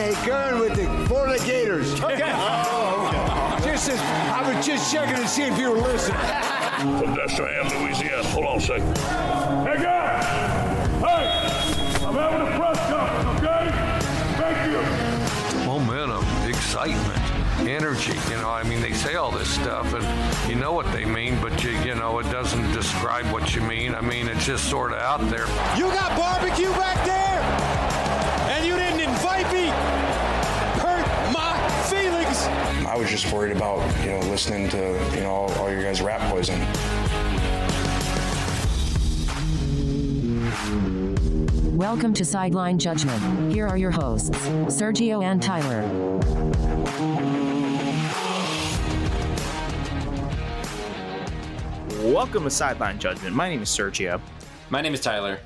Lawmaker with the Florida Gators. Okay. oh, okay. Just as, I was just checking to see if you were listening. From Cheyenne, Louisiana. Hold on a second. Hey, guys! Hey! I'm having a press conference, okay? Thank you. Momentum, excitement, energy. You know, I mean, they say all this stuff, and you know what they mean, but you, you know, it doesn't describe what you mean. I mean, it's just sort of out there. You got barbecue back there, I was just worried about, you know, listening to, you know, all, all your guys' rap poison. Welcome to Sideline Judgment. Here are your hosts, Sergio and Tyler. Welcome to Sideline Judgment. My name is Sergio. My name is Tyler.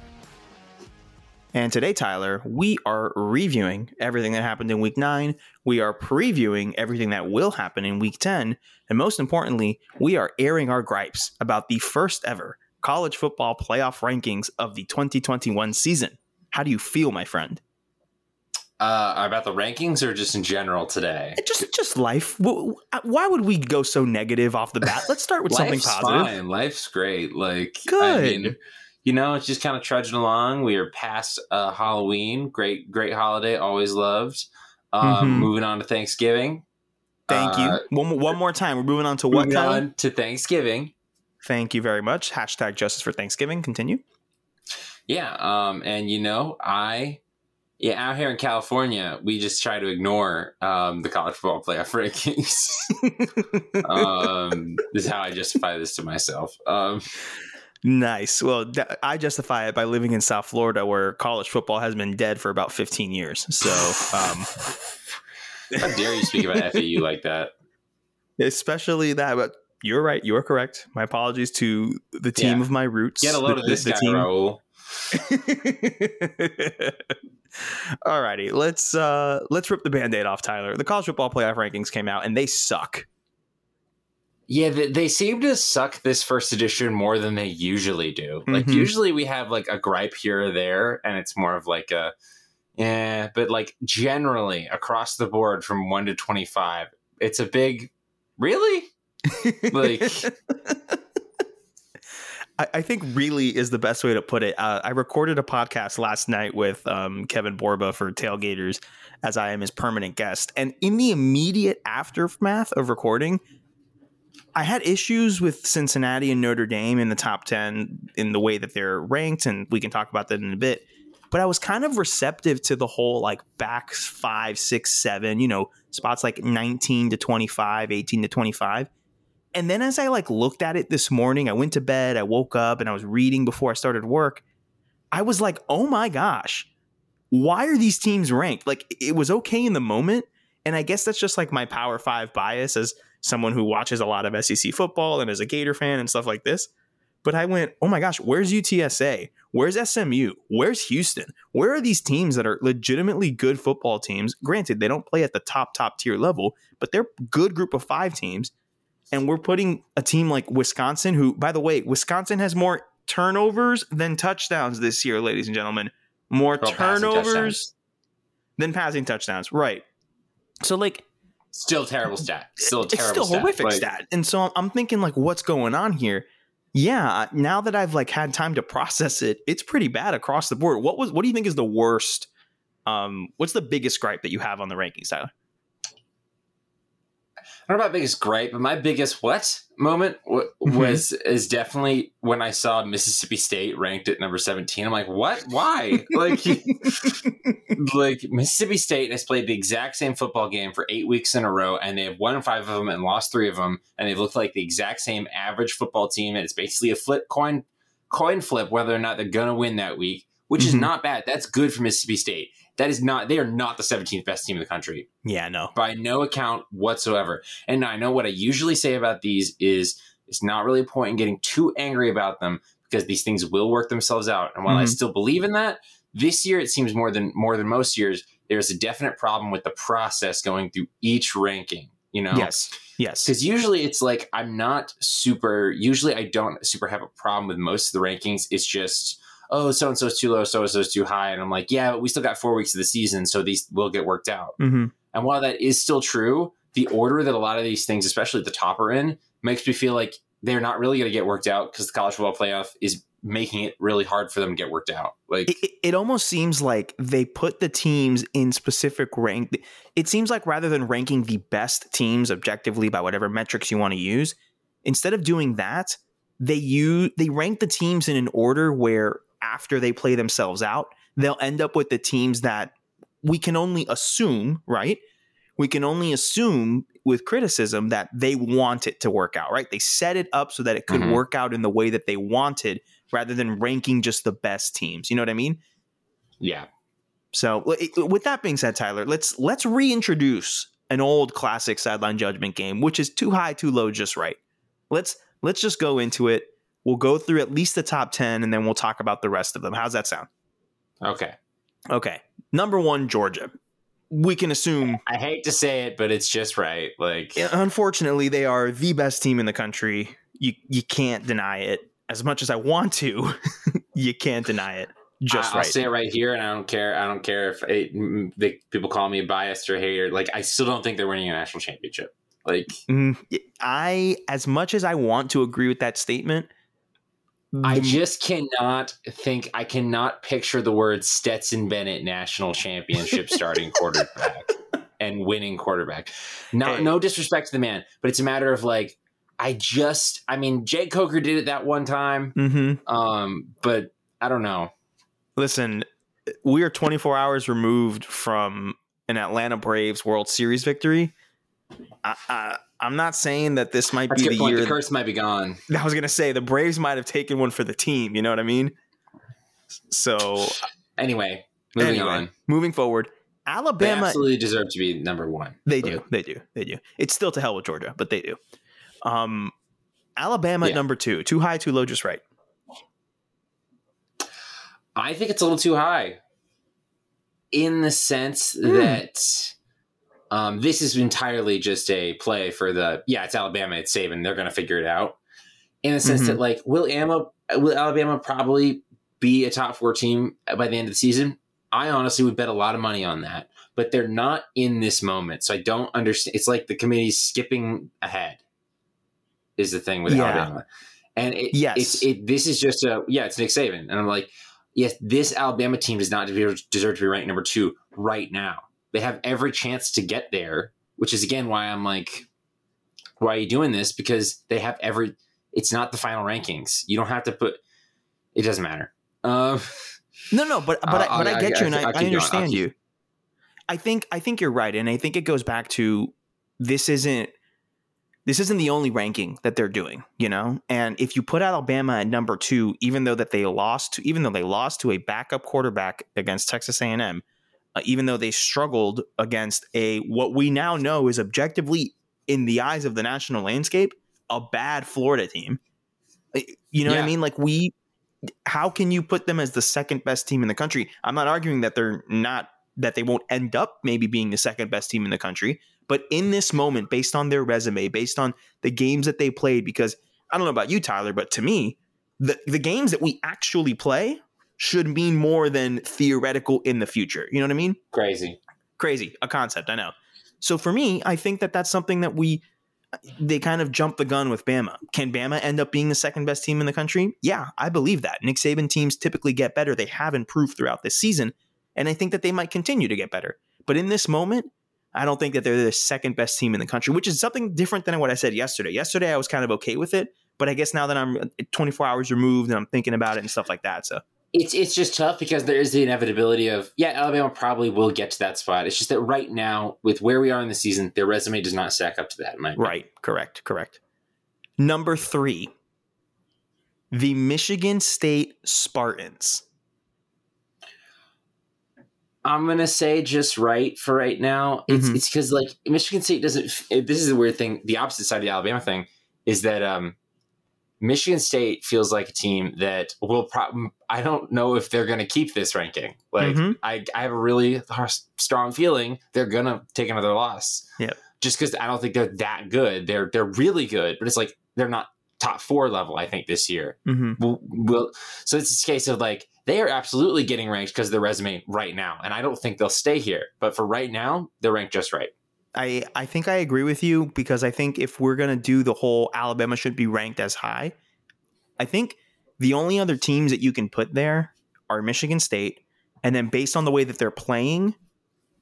And today, Tyler, we are reviewing everything that happened in week nine. We are previewing everything that will happen in week 10. And most importantly, we are airing our gripes about the first ever college football playoff rankings of the 2021 season. How do you feel, my friend? Uh, about the rankings or just in general today? Just, just life. Why would we go so negative off the bat? Let's start with something positive. Fine. Life's great. Like, I Good. mean, you know, it's just kind of trudging along. We are past uh, Halloween. Great, great holiday. Always loved. Um, Mhm. Moving on to Thanksgiving. Thank Uh, you. One, more- one more time. We're moving on to what, Moving Tyler? on to Thanksgiving. Thank you very much. Hashtag justice for Thanksgiving. Continue. Yeah. Um, and you know, I yeah, out here in California, we just try to ignore um the college football playoff rankings. um, this is how I justify this to myself. Um, Nice. Well, th- I justify it by living in South Florida, where college football has been dead for about 15 years. So, um, how dare you speak about FAU like that? especially that. But you're right. You are correct. My apologies to the team Yeah. of my roots. Get a load the, of this the guy, team. Raul. Alrighty, let's uh let's rip the band-aid off, Tyler. The college football playoff rankings came out and they suck. Yeah, they, seem to suck this first edition more than they usually do. Like Mhm. usually we have like a gripe here or there, and it's more of like a yeah. But like generally across the board from one to twenty five, it's a big really like I, I think really is the best way to put it. Uh, I recorded a podcast last night with um, Kevin Borba for Tailgaters, as I am his permanent guest. And in the immediate aftermath of recording, I had issues with Cincinnati and Notre Dame in the top 10 in the way that they're ranked. And we can talk about that in a bit. But I was kind of receptive to the whole like back five, six, seven, you know, spots like 19 to 25, 18 to 25 and then as I like looked at it this morning, I went to bed, I woke up and I was reading before I started work. I was like, "Oh my gosh. Why are these teams ranked?" Like it was okay in the moment, and I guess that's just like my Power 5 bias as someone who watches a lot of SEC football and as a Gator fan and stuff like this. But I went, "Oh my gosh, where's UTSA? Where's SMU? Where's Houston? Where are these teams that are legitimately good football teams? Granted, they don't play at the top top tier level, but they're a good group of 5 teams." and we're putting a team like Wisconsin, who, by the way, Wisconsin has more turnovers than touchdowns this year, ladies and gentlemen. More passing turnovers touchdowns. than passing touchdowns, right? So, like, still terrible stat. Still a it's terrible still horrific Like, stat. And so I'm thinking, like, what's going on here? Yeah, now that I've like had time to process it, it's pretty bad across the board. What was? What do you think is the worst? Um, what's the biggest gripe that you have on the rankings, Tyler? I don't know about biggest gripe, but my biggest what moment w- Mhm. was is definitely when I saw Mississippi State ranked at number seventeen. I'm like, what? Why? like, like Mississippi State has played the exact same football game for eight weeks in a row, and they have won five of them and lost three of them, and they've looked like the exact same average football team. And it's basically a flip coin coin flip whether or not they're gonna win that week, which is Mhm. not bad. That's good for Mississippi State. That is not. They are not the 17th best team in the country Yeah, no. by no account whatsoever. And I know what I usually say about these is it's not really a point in getting too angry about them because these things will work themselves out. And while I Mhm. still believe in that, this year it seems more than more than most years, there's a definite problem with the process going through each ranking. You know, Yes, yes. because usually it's like I'm not super. Usually I don't super have a problem with most of the rankings. It's just oh, so and so's too low, so and so's too high, and I'm like, yeah, but we still got four weeks of the season, so these will get worked out. Mm-hmm. And while that is still true, the order that a lot of these things, especially the top, are in, makes me feel like they're not really going to get worked out because the college football playoff is making it really hard for them to get worked out. Like It, it, it almost seems like they put the teams in specific rank. It seems like rather than ranking the best teams objectively by whatever metrics you want to use, instead of doing that, they use they rank the teams in an order where after they play themselves out, they'll end up with the teams that we can only assume, right? We can only assume with criticism that they want it to work out, right? They set it up so that it could Mhm. work out in the way that they wanted rather than ranking just the best teams. You know what I mean? yeah, So, with that being said, Tyler, let's let's reintroduce an old classic sideline judgment game, which is too high, too low, just right. Let's let's just go into it. We'll go through at least the top ten, and then we'll talk about the rest of them. How's that sound? okay. Okay, number one, Georgia. We can assume, I hate to say it, but it's just right. Like unfortunately, they are the best team in the country. You you can't deny it. As much as I want to, you can't deny it. Just I, will say it right here, and I don't care. I don't care if it, they, people call me biased or hater. Like I still don't think they're winning a national championship. Like Mm, I, as much as I want to agree with that statement, I just cannot think. I cannot picture the word Stetson Bennett national championship starting quarterback and winning quarterback. No, Hey. no disrespect to the man, but it's a matter of like. I just, I mean, Jake Coker did it that one time, Mhm. um, but I don't know. Listen, we are 24 hours removed from an Atlanta Braves World Series victory. I, I, I'm not saying that this might That's be the point. year. The curse might be gone. I was gonna say the Braves might have taken one for the team. You know what I mean? So Anyway, moving anyway, on. moving forward, They Alabama. absolutely deserve to be number one. They But- do. They do. They do. It's still to hell with Georgia, but they do. Um, Alabama Yeah. number two. Too high, too low, just right. I think it's a little too high in the sense Hmm. that um, this is entirely just a play for the yeah, it's Alabama, it's Saban, they're going to figure it out. In the sense Mhm. that like will Alabama will Alabama probably be a top four team by the end of the season? I honestly would bet a lot of money on that, but they're not in this moment, so I don't understand. It's like the committee's skipping ahead. Is the thing with Yeah. Alabama, and it, Yes. it's it. This is just a yeah, it's Nick Saban, and I'm like, yes, this Alabama team does not deserve to be ranked number two right now. They have every chance to get there, which is again why I'm like, why are you doing this? Because they have every. It's not the final rankings. You don't have to put. It doesn't matter. Um, No, no, but but I, but I I'll- get you, and I, I. Understand you. I think I think you're right, and I think it goes back to this isn't this isn't the only ranking that they're doing, you know. And if you put Alabama at number two, even though that they lost to, even though they lost to a backup quarterback against Texas A&M, uh, even though they struggled against a what we now know is objectively in the eyes of the national landscape a bad Florida team. You know what I mean? Like we how can you put them as the second best team in the country? I'm not arguing that they're not that they won't end up maybe being the second best team in the country, but in this moment, based on their resume, based on the games that they played, because I don't know about you, Tyler, but to me, the the games that we actually play should mean more than theoretical in the future. You know what I mean? crazy. crazy. A concept. I know. So for me i think that that's something that we they kind of jump the gun with bama. Can bama end up being the second best team in the country? Yeah i believe that. Nick saban teams typically get better. They have improved throughout this season and i think that they might continue to get better. But in this moment i don't think that they're the second best team in the country which is something different than what i said yesterday. Yesterday i was kind of okay with it but i guess now that i'm 24 hours removed and i'm thinking about it and stuff like that so It's it's just tough because there is the inevitability of yeah, Alabama probably will get to that spot. It's just that right now, with where we are in the season, their resume does not stack up to that. my opinion. Right, correct, correct. Number three, the Michigan State Spartans. I'm gonna say just right for right now. It's Mhm. it's because like Michigan State doesn't. This is a weird thing. The opposite side of the Alabama thing is that um, Michigan State feels like a team that will. Pro- I don't know if they're gonna keep this ranking. Like Mhm. I, I have a really strong feeling they're gonna take another loss. Yep. Just because I don't think they're that good. They're they're really good, but it's like they're not top four level. I think this year Mm-hmm. will, will so it's this case of like they are absolutely getting ranked because of their resume right now. And I don't think they'll stay here. But for right now, they're ranked just right. I, I think I agree with you because I think if we're going to do the whole Alabama should be ranked as high, I think the only other teams that you can put there are Michigan State. And then based on the way that they're playing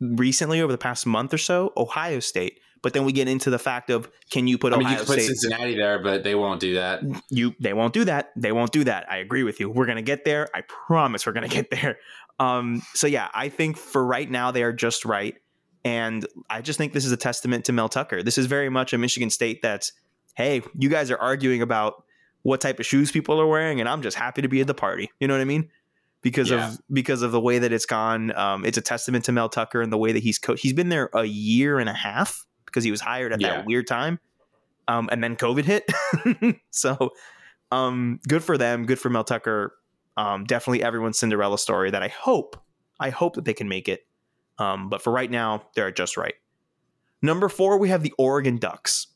recently over the past month or so, Ohio State. But then we get into the fact of can you put I mean, Ohio you put State? Cincinnati there, but they won't do that. you they won't do that. They won't do that. I agree with you. We're gonna get there. I promise we're gonna get there. Um, so yeah, I think for right now they are just right. And I just think this is a testament to Mel Tucker. This is very much a Michigan State that's, hey, you guys are arguing about what type of shoes people are wearing, and I'm just happy to be at the party. You know what I mean? Because Yeah. of because of the way that it's gone. Um, it's a testament to Mel Tucker and the way that he's coached. He's been there a year and a half because he was hired at Yeah. that weird time. Um, and then COVID hit. so um, good for them. Good for Mel Tucker. Um, definitely everyone's Cinderella story that I hope, I hope that they can make it. Um, but for right now, they're just right. Number four, we have the Oregon Ducks.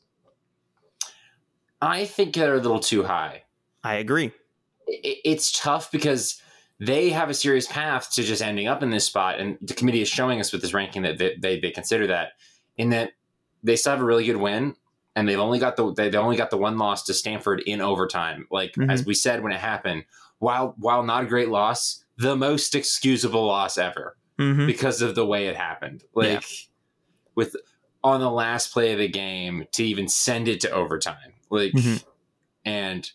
I think they're a little too high. I agree. it's tough because they have a serious path to just ending up in this spot, and the committee is showing us with this ranking that they, they, they consider that in that they still have a really good win, and they've only got the they, they only got the one loss to Stanford in overtime. Like Mhm. as we said when it happened, while while not a great loss, the most excusable loss ever Mm-hmm. because of the way it happened. Like Yeah. with on the last play of the game to even send it to overtime, like Mhm. and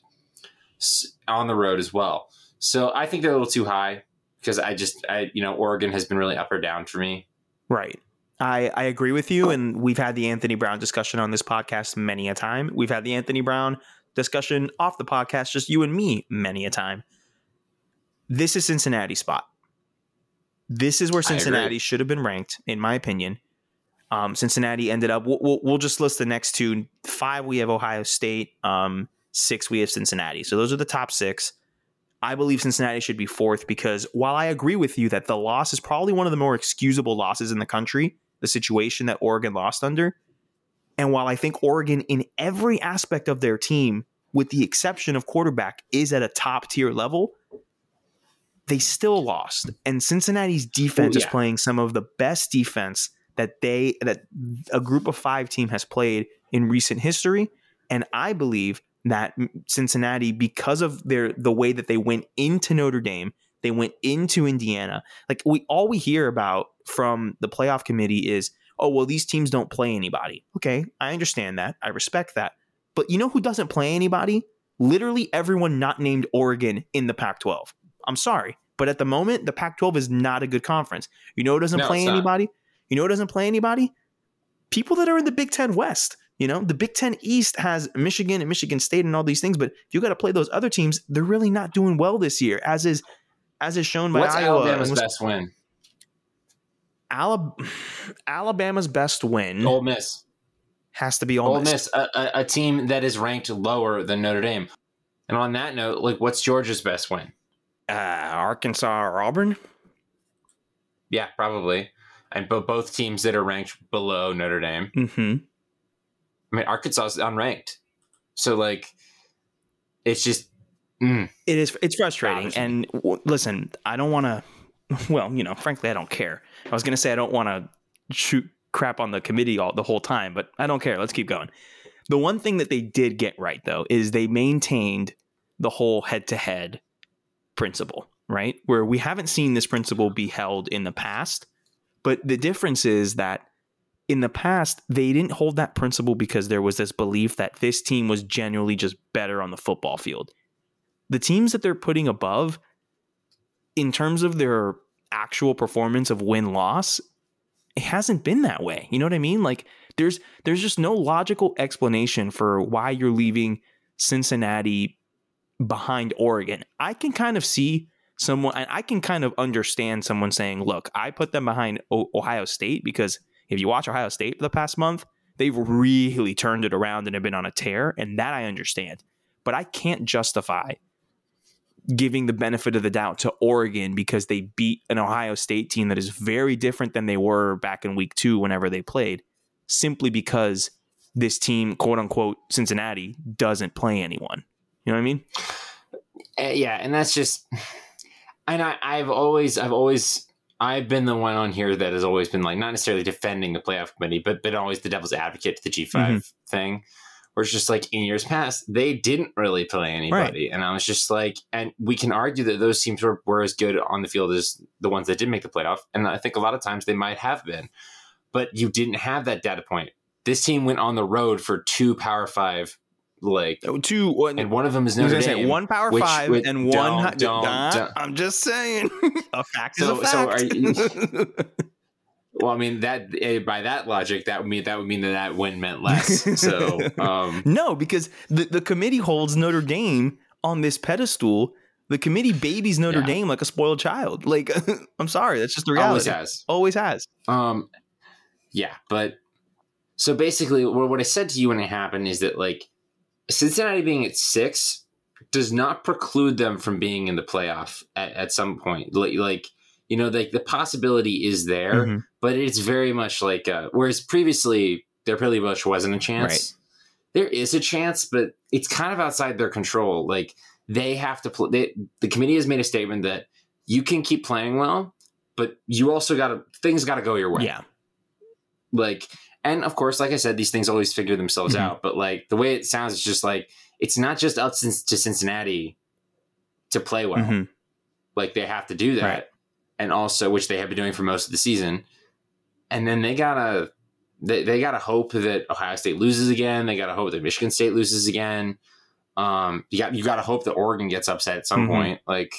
on the road as well. So I think they're a little too high because I just I you know Oregon has been really up or down for me. Right. I, I agree with you. And we've had the Anthony Brown discussion on this podcast many a time. We've had the Anthony Brown discussion off the podcast, just you and me, many a time. This is Cincinnati spot. This is where Cincinnati should have been ranked, in my opinion. Um, Cincinnati ended up. We'll, we'll, we'll just list the next two. Five, we have Ohio State. Um, six, we have Cincinnati. So those are the top six. I believe Cincinnati should be fourth because while I agree with you that the loss is probably one of the more excusable losses in the country, the situation that Oregon lost under, and while I think Oregon in every aspect of their team, with the exception of quarterback, is at a top tier level, they still lost. And Cincinnati's defense Oh, is playing some of the best defense that they that a group of five team has played in recent history. And I believe that Cincinnati, because of their the way that they went into Notre Dame, they went into Indiana. Like we all we hear about from the playoff committee is, oh well, these teams don't play anybody. Okay, I understand that. I respect that. But you know who doesn't play anybody? Literally everyone not named Oregon in the Pac-12. I'm sorry, but at the moment, the Pac-12 is not a good conference. You know who doesn't No, play it's not. anybody? You know who doesn't play anybody? People that are in the Big Ten West. You know, the Big Ten East has Michigan and Michigan State and all these things, but if you got to play those other teams, they're really not doing well this year, as is as is shown by What's Iowa. Alabama's Wis- best win? Alab- Alabama's best win Ole Miss. has to be Ole, Ole Miss. Miss, a, a, a team that is ranked lower than Notre Dame. And on that note, like, what's Georgia's best win? Uh, Arkansas or Auburn. Yeah, probably. And but both teams that are ranked below Notre Dame. Mm-hmm. I mean, Arkansas is unranked, so like, it's just mm, It is. It's frustrating. And w- listen, I don't want to. Well, you know, frankly, I don't care. I was going to say I don't want to shoot crap on the committee all the whole time, but I don't care. Let's keep going. The one thing that they did get right though is they maintained the whole head-to-head principle, right? Where we haven't seen this principle be held in the past, but the difference is that in the past they didn't hold that principle because there was this belief that this team was genuinely just better on the football field the teams that they're putting above in terms of their actual performance of win loss it hasn't been that way you know what i mean like there's there's just no logical explanation for why you're leaving cincinnati behind oregon i can kind of see someone and i can kind of understand someone saying look i put them behind o- ohio state because if you watch ohio state for the past month they've really turned it around and have been on a tear and that i understand but i can't justify giving the benefit of the doubt to Oregon because they beat an Ohio State team that is very different than they were back in week two whenever they played, simply because this team, quote unquote, Cincinnati, doesn't play anyone. You know what I mean? eh, yeah, and that's just. and I, I've always, I've always, I've been the one on here that has always been like not necessarily defending the playoff committee, but but always the devil's advocate to the G 5 Mhm. thing. Where it's just like in years past, they didn't really play anybody, and I was just like, and we can argue that those teams were, were as good on the field as the ones that did make the playoff, and I think a lot of times they might have been, but you didn't have that data point. This team went on the road for two Power Five, like, Oh, Two, one, and one of them is Notre gonna say Dame. one power which- five which- and one. don't- don't- don't. I'm just saying, a fact So- is a so fact. are you- Well, I mean that eh, by that logic, that would mean that would mean that that win meant less. So, um, no, because the, the committee holds Notre Dame on this pedestal. The committee babies Notre Yeah. Dame like a spoiled child. Like, I'm sorry, that's just the reality. always has. Always has. Um, yeah, but so basically, what what I said to you when it happened is that like Cincinnati being at six does not preclude them from being in the playoff at, at some point. Like, like you know, like the possibility is there, Mhm. but it's very much like uh, whereas previously there pretty much wasn't a chance. There is a chance, but it's kind of outside their control. Like they have to play. They, the committee has made a statement that you can keep playing well, but you also got to things got to go your way. Yeah. Like, and of course, like I said, these things always figure themselves Mhm. out. But like the way it sounds is just like it's not just up to to Cincinnati to play well. Mhm. Like they have to do that, Right. and also which they have been doing for most of the season. And then they gotta they, they gotta hope that Ohio State loses again. They gotta hope that Michigan State loses again. Um, you got you gotta hope that Oregon gets upset at some Mhm. point. Like,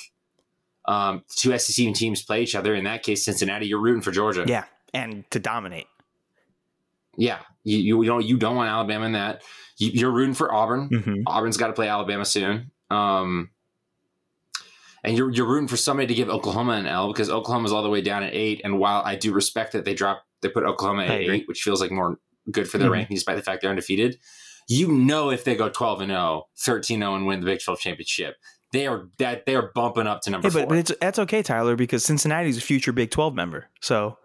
um, two SEC teams play each other. In that case, Cincinnati, you're rooting for Georgia. Yeah. And to dominate. Yeah. You you don't you don't want Alabama in that. You, you're rooting for Auburn. Mm-hmm. Auburn's got to play Alabama soon. Um, and you're you're rooting for somebody to give Oklahoma an L because Oklahoma's all the way down at eight. And while I do respect that they dropped, they put Oklahoma at eight, which feels like more good for their Mhm. ranking despite the fact they're undefeated. You know, if they go 12 and 0, 13 0 and win the Big 12 championship, they are that they are bumping up to number Hey, four. but, but it's that's okay, Tyler, because Cincinnati's a future Big 12 member. So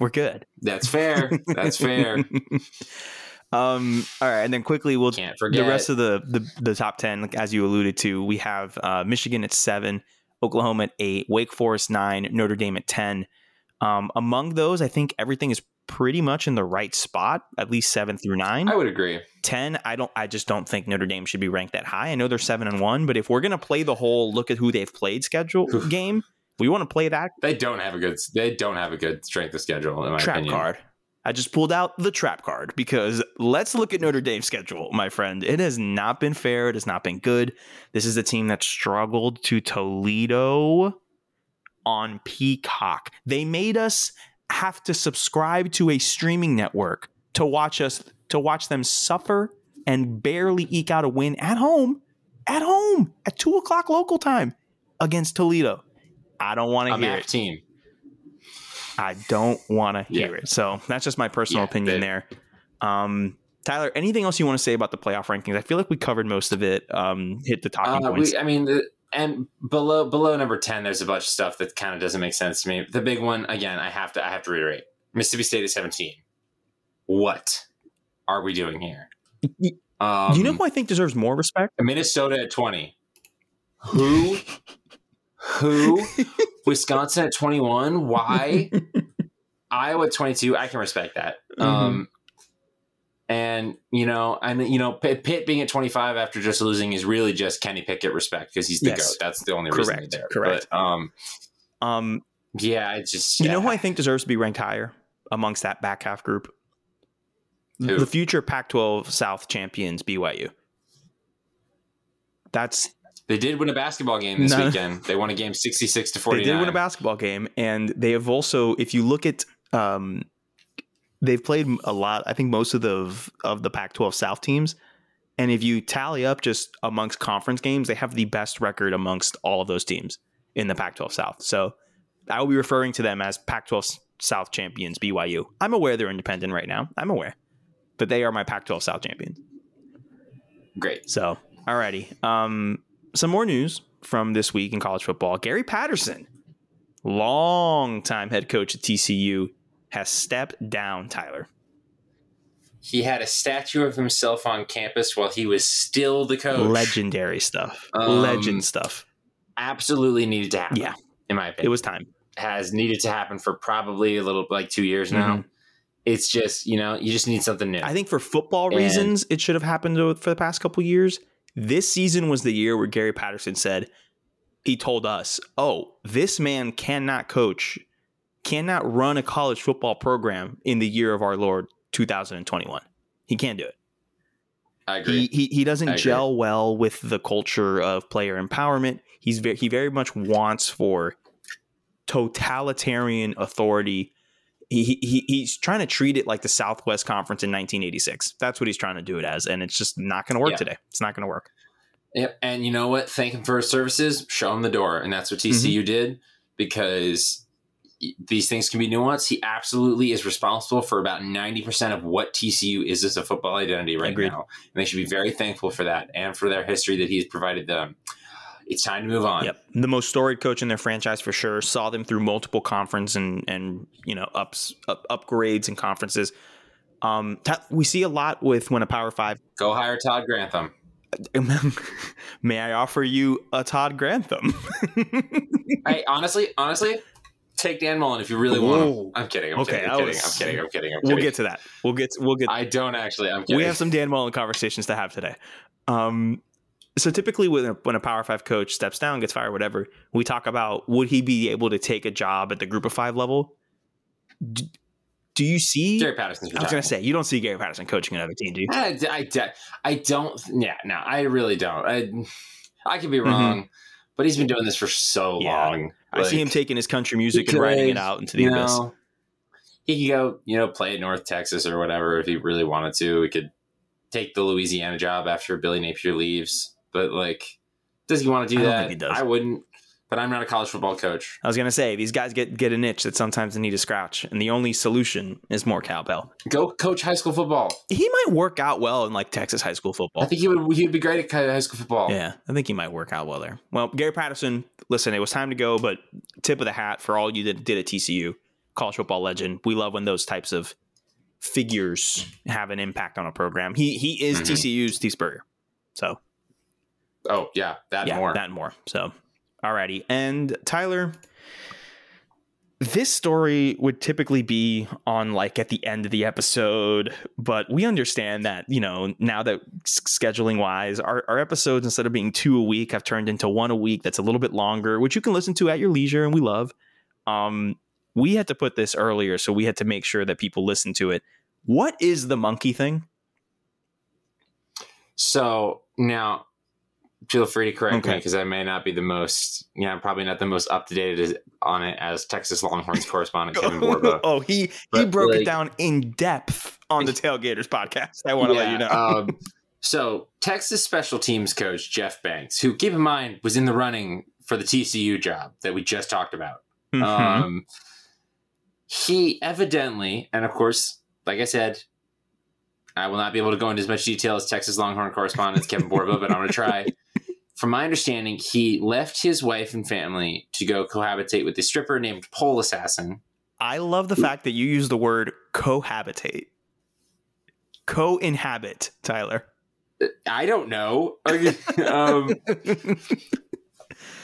we're good. That's fair. That's fair. um, all right, and then quickly we'll Can't forget the rest of the, the the top ten, like, as you alluded to, we have uh, Michigan at seven, Oklahoma at eight, Wake Forest nine, Notre Dame at ten. Um, among those, I think everything is pretty much in the right spot, at least seven through nine. I would agree. Ten, I don't. I just don't think Notre Dame should be ranked that high. I know they're seven and one, but if we're gonna play the whole look at who they've played schedule game, we want to play that They don't have a good. They don't have a good strength of schedule. In my opinion. trap opinion. card. I just pulled out the trap card because let's look at Notre Dame's schedule, my friend. It has not been fair. It has not been good. This is a team that struggled to Toledo on Peacock. They made us have to subscribe to a streaming network to watch us to watch them suffer and barely eke out a win at home, at home at two o'clock local time against Toledo. I don't want to hear it. team. I don't want to hear Yeah. it. So that's just my personal Yeah, opinion they- there. Um, Tyler, anything else you want to say about the playoff rankings? I feel like we covered most of it. Um, hit the talking Uh, points. we, I mean, the, and below below number ten, there's a bunch of stuff that kind of doesn't make sense to me. The big one, again, I have to I have to reiterate: Mississippi State is 17. What are we doing here? Um, you know who I think deserves more respect? Minnesota at 20. Who? Who? Wisconsin at 21. Why? Iowa at 22. I can respect that. Mm-hmm. Um, and you know, and you know, Pitt, being at 25 after just losing is really just Kenny Pickett respect because he's the Yes. goat. That's the only reason Correct, he's there. correct. But, um, Um, yeah, I just you know who. I think deserves to be ranked higher amongst that back half group? Who? The future Pac-12 South champions, BYU. That's they did win a basketball game this No. weekend. They won a game 66 to 49. they did win a basketball game, and they have also, if you look at, um, they've played a lot. I think most of the of the Pac-12 South teams, and if you tally up just amongst conference games, they have the best record amongst all of those teams in the Pac-12 South. So I will be referring to them as Pac-12 South champions, BYU. I'm aware they're independent right now. I'm aware, but they are my Pac-12 South champions. Great. So, alrighty. Um, some more news from this week in college football. Gary Patterson, longtime head coach at TCU, has stepped down, Tyler. He had a statue of himself on campus while he was still the coach. Legendary stuff. Um, Legend stuff. absolutely needed to happen. Yeah. in my opinion. It was time. has needed to happen for probably a little like two years now. Mhm. It's just you know you just need something new. I think for football And- reasons, it should have happened for the past couple years. This season was the year where Gary Patterson said, he told us, "Oh, this man cannot coach, cannot run a college football program in the year of our Lord 2021. He can't do it. I agree. He he, he doesn't gel well with the culture of player empowerment. He's very, he very much wants for totalitarian authority. He, he he's trying to treat it like the Southwest Conference in 1986. That's what he's trying to do it as, and it's just not going to work Yeah. today. It's not going to work. Yep. And you know what? Thank him for his services. Show him the door, and that's what TCU Mm-hmm. did because these things can be nuanced. He absolutely is responsible for about ninety percent of what TCU is as a football identity right Agreed. now, and they should be very thankful for that and for their history that he's provided them. It's time to move on. Yep, the most storied coach in their franchise for sure. Saw them through multiple conference and and you know ups up, upgrades and conferences. Um, we see a lot with when a Power Five Go hire Todd Grantham. May I offer you a Todd Grantham? hey, honestly, honestly, take Dan Mullen if you really want him. I'm kidding. I'm Okay, kidding. I I'm kidding. was- I'm kidding. I'm kidding. I'm we'll get to that. We'll get we'll get. I don't actually. I'm kidding. we have some Dan Mullen conversations to have today. Um, so typically when a, when a Power Five coach steps down, gets fired, whatever, we talk about would he be able to take a job at the Group of Five level? Do, do you see? Gary Patterson? I was going to say you don't see Gary Patterson coaching another team, do you? I, I, I don't. Yeah, no, I really don't. I, I could be Mhm. wrong, but he's been doing this for so Yeah. long. I see him taking his country music and writing it out into the abyss. know, he could go, you know, play at North Texas or whatever if he really wanted to. He could take the Louisiana job after Billy Napier leaves. But like, does he want to do I that? think he does. I wouldn't. But I'm not a college football coach. I was going to say these guys get get an itch that sometimes they need to scratch, and the only solution is more cowbell. Go coach high school football. He might work out well in like Texas high school football. I think he would. He would be great at high school football. Yeah, I think he might work out well there. Well, Gary Patterson, listen, it was time to go, but tip of the hat for all you that did at TCU, college football legend. We love when those types of figures have an impact on a program. He he is Mhm. TCU's Steve Spurrier. So Oh yeah, that yeah, more. that and more. So alrighty. And Tyler, this story would typically be on like at the end of the episode, but we understand that, you know, now that scheduling wise, our, our episodes, instead of being two a week, have turned into one a week that's a little bit longer, which you can listen to at your leisure and we love. Um, we had to put this earlier, so we had to make sure that people listen to it. What is the monkey thing? So now, feel free to correct me because I may not be the most, yeah, I'm probably not the most up to date on it as Texas Longhorns correspondent Kevin Borba. oh, he he But, broke it down in depth on the Tailgaters podcast. I want to let you know. um, so Texas special teams coach Jeff Banks, who keep in mind was in the running for the TCU job that we just talked about. Mhm. Um, he evidently, and of course, like I said, I will not be able to go into as much detail as Texas Longhorn correspondent Kevin Borba, but I'm going to try. From my understanding, he left his wife and family to go cohabitate with a stripper named Pole Assassin. I love the fact that you use the word cohabitate, co-inhabit, Tyler. I don't know. um,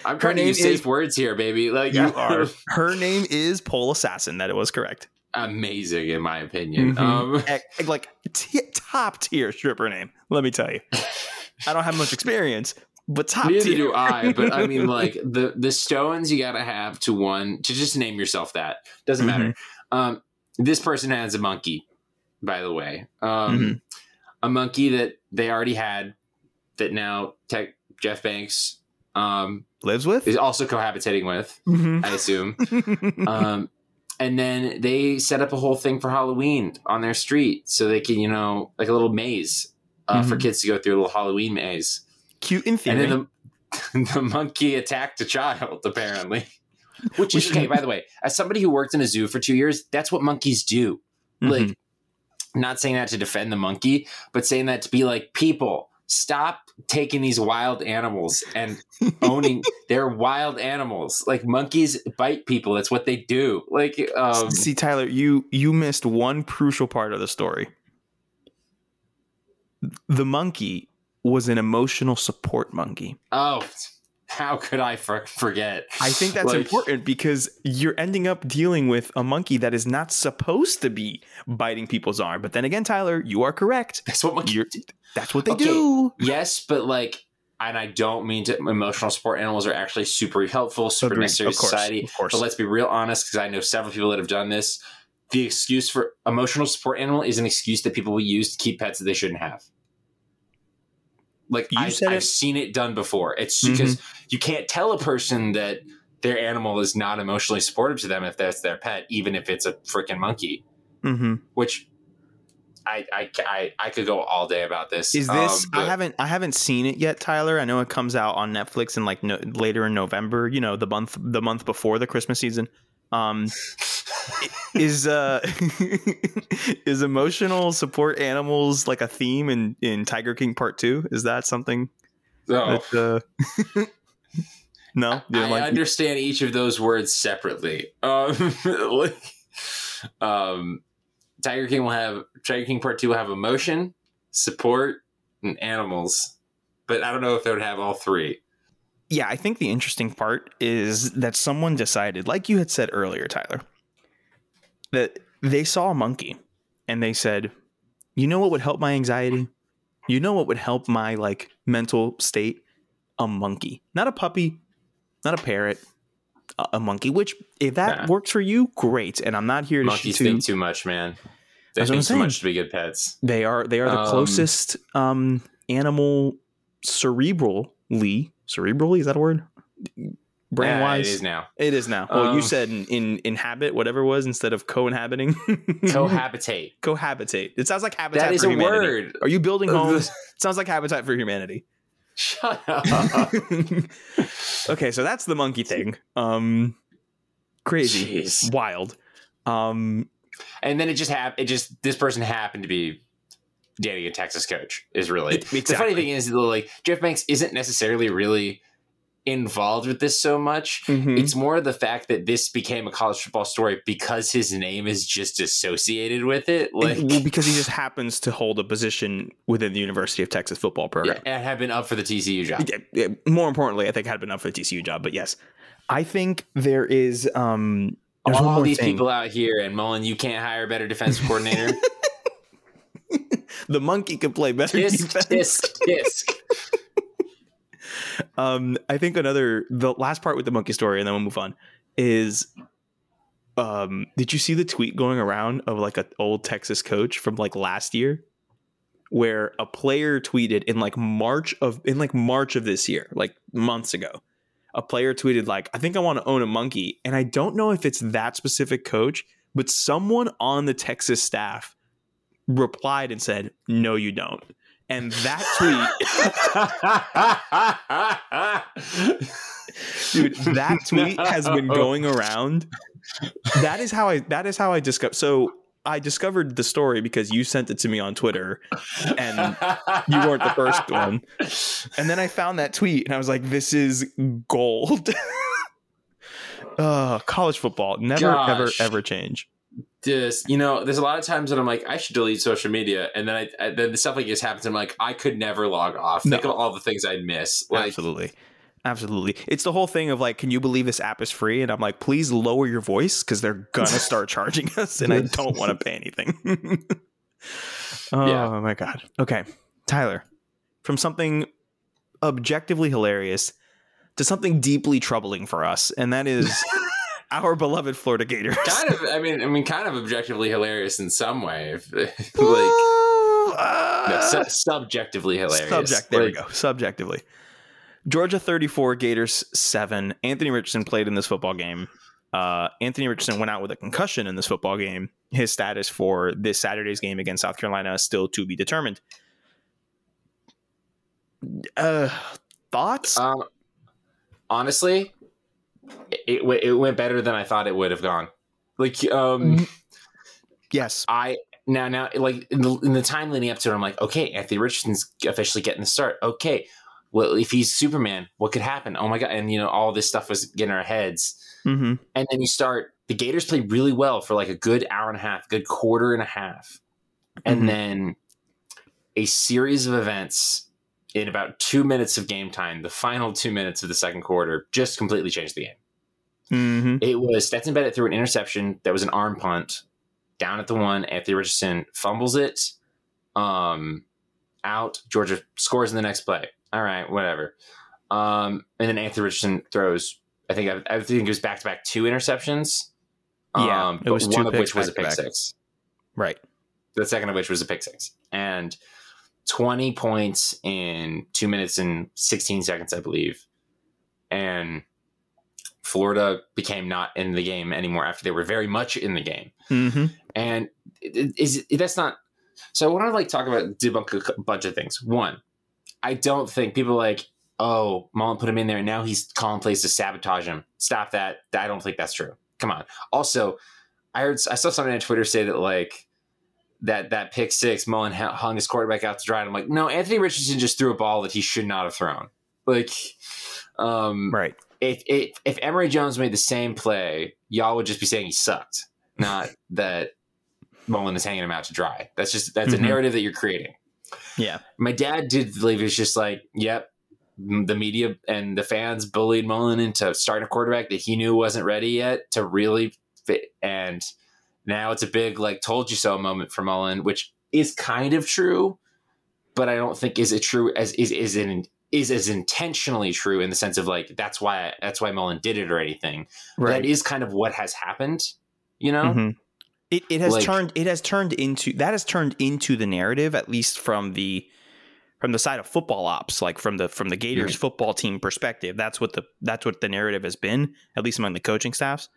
I'm trying to use safe is- words here, baby. Like You are. Her name is Pole Assassin. That it was correct. amazing, in my opinion. Mhm. Um, Eh, like t- top tier stripper name. Let me tell you. I don't have much experience, but top Neither tier. do I, but I mean, like the the stones you got to have to one to just name yourself that doesn't matter. Um, this person has a monkey, by the way, um, Mhm. a monkey that they already had that now Tech Jeff Banks um, Lives with. is also cohabitating with, Mhm. I assume. um, and then they set up a whole thing for Halloween on their street so they can, you know, like a little maze uh, for Mhm. kids to go through a little Halloween maze. Cute in And theory. then the, the monkey attacked a child, apparently. Which is okay, by the way. As somebody who worked in a zoo for two years, that's what monkeys do. Mhm. Like, not saying that to defend the monkey, but saying that to be like, people, stop taking these wild animals and owning they're wild animals. Like monkeys bite people. That's what they do. Like, um, See, Tyler, you you missed one crucial part of the story. The monkey was an emotional support monkey. oh, How could I for- forget? I think that's Like, important because you're ending up dealing with a monkey that is not supposed to be biting people's arm. But then again, Tyler, you are correct. That's what monkeys You're, that's what they Okay. do. Yes, but like, and I don't mean to. Emotional support animals are actually super helpful, super Agreed. necessary to society. Of course. But let's be real honest, because I know several people that have done this. The excuse for emotional support animal is an excuse that people will use to keep pets that they shouldn't have. Like You I, said I've it- seen it done before. It's Mhm. because you can't tell a person that their animal is not emotionally supportive to them if that's their pet, even if it's a freaking monkey. Mm-hmm. Which I, I I I could go all day about this. Is this? Um, I haven't. I haven't seen it yet, Tyler. I know it comes out on Netflix in like no, later in November. You know, the month the month before the Christmas season. Um, is uh is emotional support animals like a theme in in Tiger King Part Two? Is that something Oh. that? Uh, no, you I like- understand each of those words separately. Um, like, um, Tiger King will have Tiger King Part Two will have emotion, support, and animals, but I don't know if they would have all three. Yeah, I think the interesting part is that someone decided, like you had said earlier, Tyler, that they saw a monkey and they said, you know what would help my anxiety? You know what would help my like mental state? A monkey, not a puppy, not a parrot, a, a monkey. Which, if that Nah. works for you, great. And I'm not here to Monkeys to- think too much, man. They think too much to be good pets. They are they are the Um, closest um animal cerebrally cerebrally is that a word? Brain Yeah, wise, it is now. It is now. Well, you Um, said in, in inhabit whatever it was instead of co-inhabiting. Cohabitate. Cohabitate. It sounds like habitat That is for a humanity. word. Are you building homes? it sounds like habitat for humanity. Shut up. okay, so that's the monkey thing. Um crazy. Jeez. Wild. Um and then it just happened. It just this person happened to be dating a Texas coach. Is really It- the funny thing is like Jeff Banks isn't necessarily really involved with this so much. mhm. It's more the fact that this became a college football story because his name is just associated with it. Like, well, because he just happens to hold a position within the University of Texas football yeah, program. and have been up for the TCU job. Yeah, yeah, more importantly, I think had been up for the TCU job, but yes. I think there is um there's All these thing. people out here, and Mullen, you can't hire a better defensive coordinator. the monkey could play better tisk, defense. tisk, tisk. Um, I think another the last part with the monkey story, and then we'll move on. Is um, did you see the tweet going around of like an old Texas coach from like last year, where a player tweeted in like March of in like March of this year, like months ago, a player tweeted like, "I think I want to own a monkey," and I don't know if it's that specific coach, but someone on the Texas staff replied and said, "No, you don't." And that tweet dude that tweet has been going around. That is how i that is how i discovered so i discovered the story because you sent it to me on twitter and you weren't the first one. And then i found that tweet and i was like this is gold. Uh college football never ever ever change just you know there's a lot of times that i'm like i should delete social media. And then i, I then the stuff like this happens. I'm like i could never log off. Think of all the things i'd miss. Like absolutely. Absolutely. It's the whole thing of like can you believe this app is free? And i'm like please lower your voice because they're gonna start charging us and i don't want to pay anything. Oh Yeah. my god. Okay. Tyler from something objectively hilarious to something deeply troubling for us and that is our beloved florida gators kind of i mean i mean kind of objectively hilarious in some way if, like Uh, no, su- subjectively hilarious Subject. There we go. Subjectively. Georgia 34, Gators 7. Anthony Richardson played in this football game. Uh, Anthony Richardson went out with a concussion in this football game. His status for this Saturday's game against South Carolina is still to be determined. Uh, thoughts? um honestly it, it, it went better than i thought it would have gone like um yes. I now now like in the, in the time leading up to it, I'm like, okay, Anthony Richardson's officially getting the start. Okay, well, if he's Superman, what could happen? Oh my god! And you know, all this stuff was getting our heads. Mm-hmm. And then you start. The Gators played really well for like a good hour and a half, good quarter and a half, and Mhm. then a series of events in about two minutes of game time, the final two minutes of the second quarter, just completely changed the game. Mm-hmm. It was Stetson Bennett threw an interception that was an arm punt down at the one. Anthony Richardson fumbles it um, out. Georgia scores in the next play. All right, whatever. Um, and then Anthony Richardson throws. I think I, I think it was back to back two interceptions. Yeah, um, it was one of which was a pick six. Right. The second of which was a pick six, and twenty points in two minutes and sixteen seconds, I believe. And Florida became not in the game anymore after they were very much in the game. Mm-hmm. And is that's not. So I want to like talk about debunk a bunch of things. One, I don't think people are like, oh, Mullen put him in there, and now he's calling plays to sabotage him. Stop that. I don't think that's true. Come on. Also, I heard I saw somebody on Twitter say that like that that pick six, Mullen hung his quarterback out to dry. And I'm like, no, Anthony Richardson just threw a ball that he should not have thrown. Like, um, Right. if if if Emory Jones made the same play, y'all would just be saying he sucked, not that Mullen is hanging him out to dry. That's just that's Mhm. a narrative that you're creating. Yeah. My dad did believe it was just like, yep, the media and the fans bullied Mullen into starting a quarterback that he knew wasn't ready yet to really fit. And now it's a big like told you so moment for Mullen, which is kind of true, but I don't think is it true as is is in is as intentionally true in the sense of like that's why that's why Mullen did it or anything. Right. That is kind of what has happened, you know. Mhm. It it has Like- turned it has turned into that has turned into the narrative at least from the from the side of football ops like from the from the Gators football team perspective that's what the that's what the narrative has been at least among the coaching staffs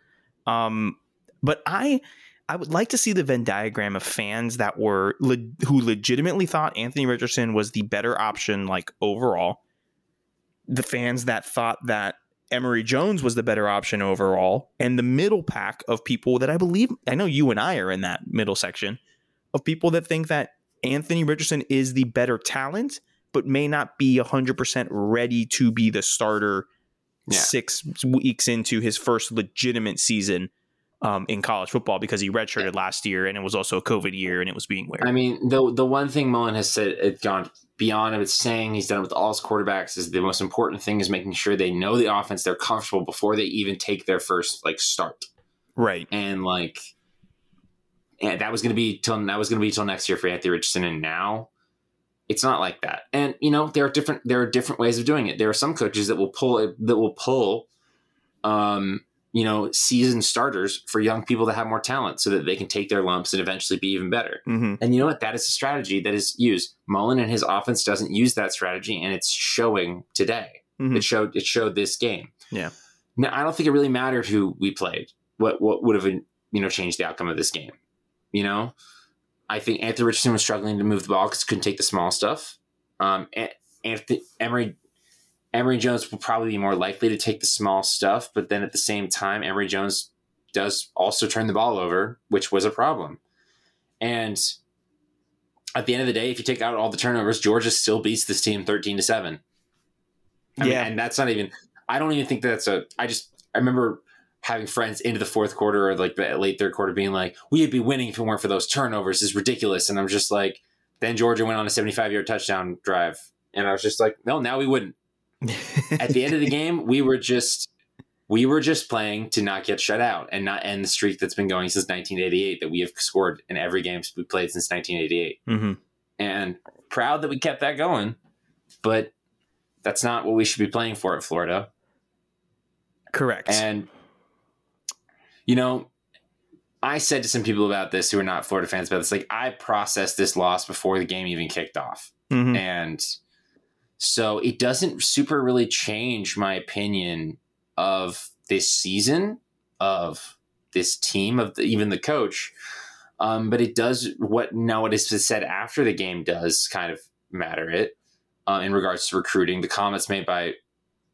um but I I would like to see the Venn diagram of fans that were le- who legitimately thought Anthony Richardson was the better option like overall the fans that thought that Emory Jones was the better option overall, and the middle pack of people that I believe I know you and I are in that middle section of people that think that Anthony Richardson is the better talent, but may not be 100% ready to be the starter Yeah. six weeks into his first legitimate season um, in college football because he redshirted last year and it was also a COVID year and it was being weird. I mean, the the one thing Mullen has said it's gone beyond of its saying he's done it with all his quarterbacks is the most important thing is making sure they know the offense, they're comfortable before they even take their first like start. right. And like and that was gonna be till that was gonna be till next year for Anthony Richardson and now it's not like that. And you know, there are different there are different ways of doing it. There are some coaches that will pull that will pull um you know, seasoned starters for young people that have more talent so that they can take their lumps and eventually be even better. hmm And you know what? That is a strategy that is used. Mullen and his offense doesn't use that strategy, and it's showing today. Mhm. It showed. It showed this game. Yeah. Now, I don't think it really mattered who we played. What what would have you know changed the outcome of this game? You know, I think Anthony Richardson was struggling to move the ball because he couldn't take the small stuff. Um, and Anthony Emery Emory Jones will probably be more likely to take the small stuff, but then at the same time, Emory Jones does also turn the ball over, which was a problem. And at the end of the day, if you take out all the turnovers, Georgia still beats this team 13 to 7. I mean, Yeah. and that's not even I don't even think that's a I just I remember having friends into the fourth quarter or like the late third quarter being like, we'd be winning if it weren't for those turnovers. Is ridiculous. And I'm just like, then Georgia went on a 75 yard touchdown drive. And I was just like, no, now we wouldn't. At the end of the game, we were just we were just playing to not get shut out and not end the streak that's been going since 1988 that we have scored in every game we played since 1988 hmm and proud that we kept that going but that's not what we should be playing for at florida Correct. and you know i said to some people about this who are not florida fans about this like i processed this loss before the game even kicked off Mhm. and so it doesn't super really change my opinion of this season of this team of the, even the coach um, but it does what now what is said after the game does kind of matter it uh, in regards to recruiting the comments made by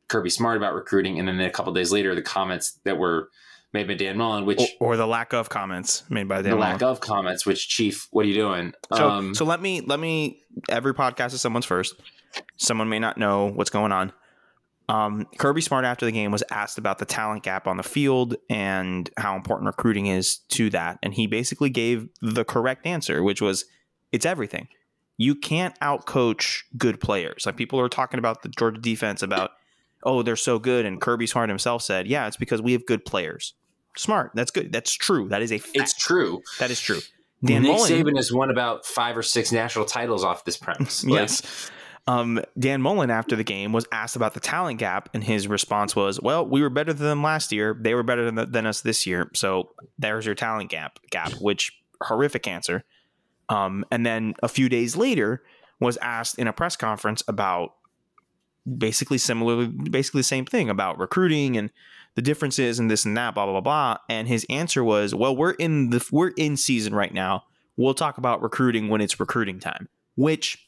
kirby smart about recruiting and then a couple days later the comments that were made by dan mullen which or, or the lack of comments made by Dan Mullen. the Dan lack of comments which chief what are you doing So, um, so let me let me. Every podcast is someone's first. Someone may not know what's going on. Um, Kirby Smart after the game was asked about the talent gap on the field and how important recruiting is to that, and he basically gave the correct answer, which was it's everything. you can't outcoach good players. Like people are talking about the Georgia defense about, oh, they're so good. And Kirby Smart himself said, yeah, it's because we have good players. Smart. That's good. That's true. That is a fact. It's true. That is true. Dan Nick Mullen, Saban has won about five or six national titles off this premise. Like, yes. Um, Dan Mullen after the game was asked about the talent gap, and his response was, "Well, we were better than them last year. They were better than, than us this year. So there's your talent gap. Gap, which horrific answer." Um, and then a few days later, was asked in a press conference about basically similarly, basically the same thing about recruiting and the differences and this and that, blah blah blah blah. And his answer was, "Well, we're in the we're in season right now. We'll talk about recruiting when it's recruiting time." Which,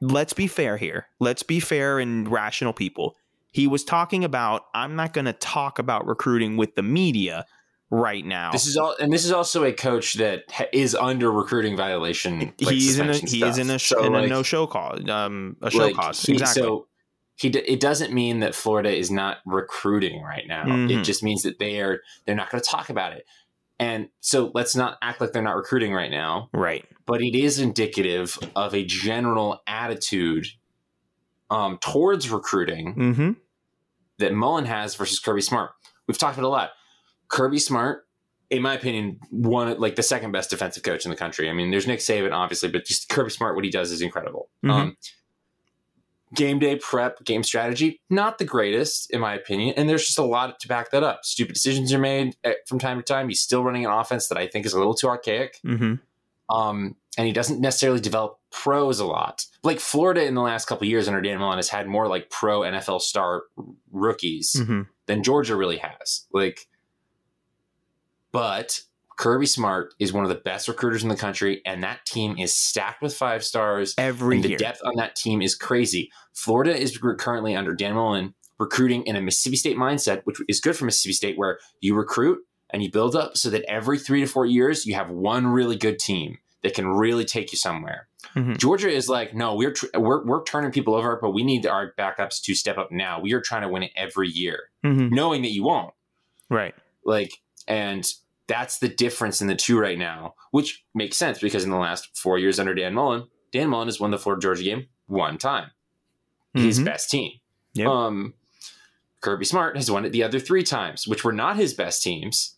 let's be fair here. Let's be fair and rational people. He was talking about, I'm not going to talk about recruiting with the media right now. This is all, and this is also a coach that ha- is under recruiting violation. Like he's in a he is in a sh- So, in a like- no show call um a show like, cause he- exactly So he d- it doesn't mean that Florida is not recruiting right now. Mhm. It just means that they are they're not going to talk about it. And so let's not act like they're not recruiting right now. right But it is indicative of a general attitude um, towards recruiting mm-hmm that Mullen has versus Kirby Smart. We've talked about it a lot. Kirby Smart, in my opinion, one like the second best defensive coach in the country. I mean, there's Nick Saban, obviously, but just Kirby Smart, what he does is incredible. Mhm. Um, game day prep, game strategy, not the greatest in my opinion, and there's just a lot to back that up. Stupid decisions are made eh, from time to time. He's still running an offense that I think is a little too archaic mm-hmm um, and he doesn't necessarily develop pros a lot. Like Florida in the last couple of years under Dan Mullen has had more like pro NFL star rookies mm-hmm than Georgia really has. Like, but Kirby Smart is one of the best recruiters in the country, and that team is stacked with five stars. every and the year depth on that team is crazy. Florida is currently under Dan Mullen recruiting in a Mississippi State mindset, which is good for Mississippi State, where you recruit and you build up so that every three to four years you have one really good team that can really take you somewhere. Mhm. Georgia is like, no, we're, tr- we're we're turning people over, but we need our backups to step up now. We are trying to win it every year, Mhm. knowing that you won't. right Like, and that's the difference in the two right now, which makes sense because in the last four years under Dan Mullen, Dan Mullen has won the Florida Georgia game one time. His Mhm. best team. Yep. Um, Kirby Smart has won it the other three times, which were not his best teams,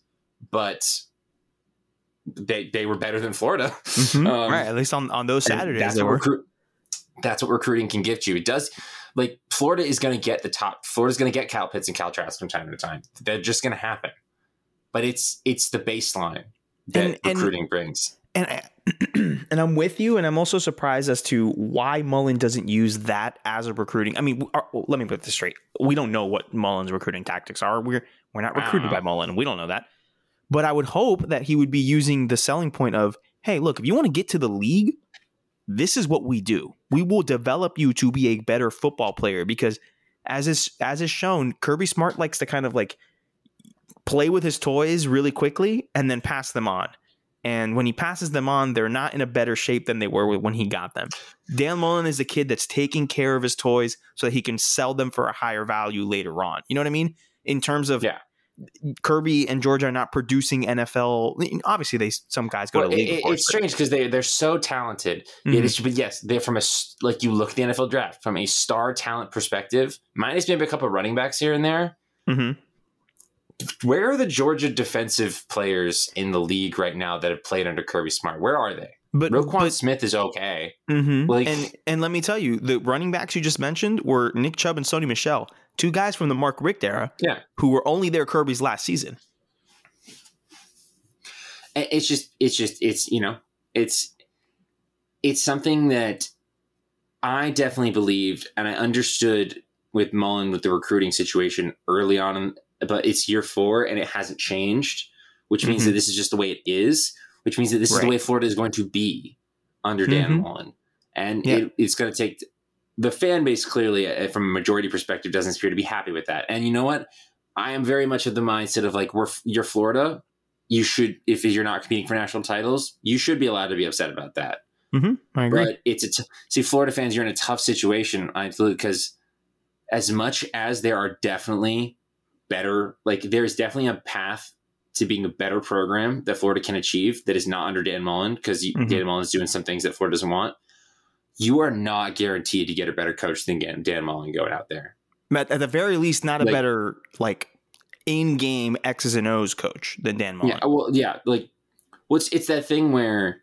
but they they were better than Florida. Mhm. Um, right at least on on those Saturdays That's what recruit. That's what recruiting can get you. It does. Like Florida is going to get the top. Florida's going to get Kyle Pitts and Kyle Trask from time to time. They're just going to happen. But it's it's the baseline that And- and- recruiting brings. and I, and I'm with you, and I'm also surprised as to why Mullen doesn't use that as a recruiting. I mean, our- let me put this straight: we don't know what Mullen's recruiting tactics are. We're we're not recruited by. Mullen. We don't know that. But I would hope that he would be using the selling point of, "Hey, look, if you want to get to the league, this is what we do. We will develop you to be a better football player." Because as is as is shown, Kirby Smart likes to kind of like play with his toys really quickly and then pass them on. And when he passes them on, they're not in a better shape than they were when he got them. Dan Mullen is a kid that's taking care of his toys so that he can sell them for a higher value later on. You know what I mean? In terms of Yeah. Kirby and Georgia are not producing NFL. Obviously, they some guys go Well, to league. it- it's strange because they they're so talented. Mhm. It is, but yes, they're from a like you look at the NFL draft from a star talent perspective. Minus maybe a couple of running backs here and there. Mhm. Where are the Georgia defensive players in the league right now that have played under Kirby Smart? Where are they? But, Roquan but Smith is okay. Mhm. Like- and and let me tell you, the running backs you just mentioned were Nick Chubb and Sony Michel, two guys from the Mark Richt era, Yeah. who were only there Kirby's last season. It's just, it's just, it's you know, it's, it's something that I definitely believed and I understood with Mullen with the recruiting situation early on, but it's year four and it hasn't changed, which means Mhm. that this is just the way it is, which means that this is the way Florida is going to be under Dan Mhm. Mullen, and Yeah. it, it's going to take the fan base clearly, uh, from a majority perspective, doesn't appear to be happy with that. And you know what? I am very much of the mindset of like, we're you're Florida. You should, if you're not competing for national titles, you should be allowed to be upset about that. Mm-hmm. I agree. But it's a t- see, Florida fans, you're in a tough situation. I because as much as there are definitely better, like there's definitely a path to being a better program that Florida can achieve that is not under Dan Mullen because Mhm. Dan Mullen is doing some things that Florida doesn't want. you are not guaranteed to get a better coach than Dan Mullen going out there. At, at the very least, not a Like- better like in-game X's and O's coach than Dan Mullen. Yeah, well, yeah, like what's it's that thing where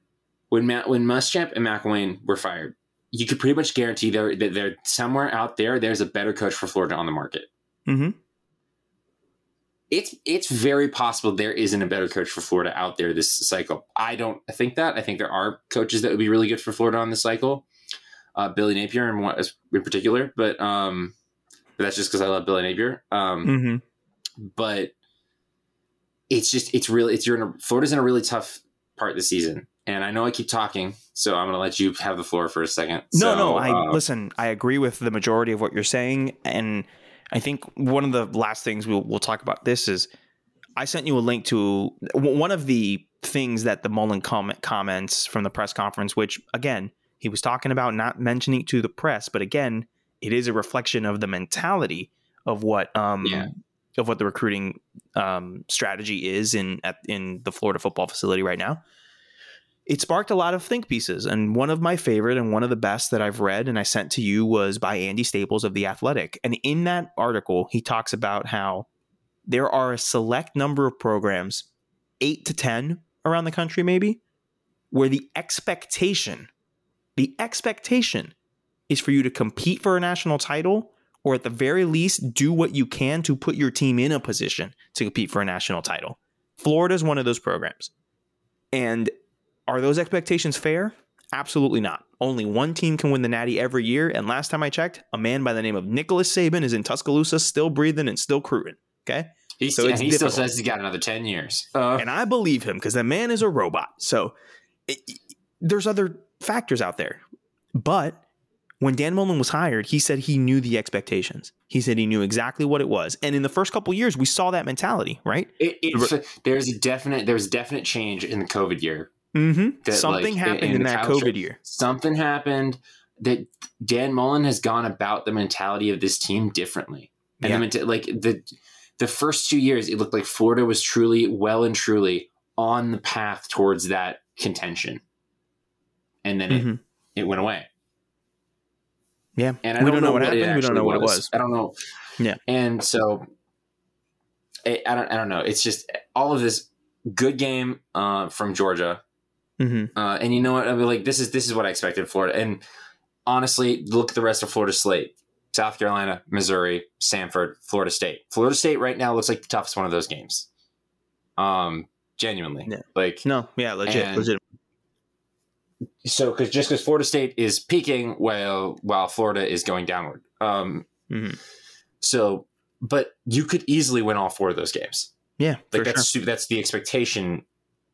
when Matt when Muschamp and McElwain were fired, you could pretty much guarantee there that they're somewhere out there. There's a better coach for Florida on the market. Mm-hmm. It's it's very possible there isn't a better coach for Florida out there this cycle. I don't think that. I think there are coaches that would be really good for Florida on this cycle. Uh, Billy Napier in, one- in particular, but um, but that's just because I love Billy Napier. Um, Mm-hmm. but it's just it's really it's you're in a Florida's in a really tough part of the season, and I know I keep talking, so I'm going to let you have the floor for a second. No, So, no. I uh, listen. I agree with the majority of what you're saying, and I think one of the last things we'll we'll talk about this is I sent you a link to one of the things that the Mullen comment comments from the press conference, which again he was talking about not mentioning to the press, but again it is a reflection of the mentality of what um Yeah. of what the recruiting um strategy is in at in the Florida football facility right now it sparked a lot of think pieces. And one of my favorite and one of the best that I've read and I sent to you was by Andy Staples of The Athletic. And in that article, he talks about how there are a select number of programs, eight to 10 around the country, maybe, where the expectation, the expectation is for you to compete for a national title or at the very least do what you can to put your team in a position to compete for a national title. Florida is one of those programs. And are those expectations fair? Absolutely not. Only one team can win the Natty every year, and last time I checked, a man by the name of Nicholas Saban is in Tuscaloosa, still breathing and still cruising. Okay, he's, so he still says he's got another ten years. Uh, and I believe him because the man is a robot. So it, there's other factors out there, but when Dan Mullen was hired, he said he knew the expectations. He said he knew exactly what it was, and in the first couple years, we saw that mentality, right? it, there's a definite there's a definite change in the COVID year. Mm-hmm. That, Something like, happened in that COVID year. Something happened that Dan Mullen has gone about the mentality of this team differently. And Yeah. the menta- like the the first two years, it looked like Florida was truly well and truly on the path towards that contention, and then Mhm. it, it went away. Yeah, And I we don't, know what, happened. We don't know what it was. I don't know. Yeah. And so I, I don't I don't know. It's just all of this good game uh, from Georgia. Mm-hmm. Uh, and you know what? I mean, like this is this is what I expected Florida. And honestly, look at the rest of Florida slate: South Carolina, Missouri, Samford, Florida State. Florida State right now looks like the toughest one of those games. Um, genuinely, Yeah. like No, yeah, legit, And- legit. so because just because Florida State is peaking while while Florida is going downward. Um, Mhm. so, but you could easily win all four of those games. Yeah, Like sure. that's su- that's the expectation.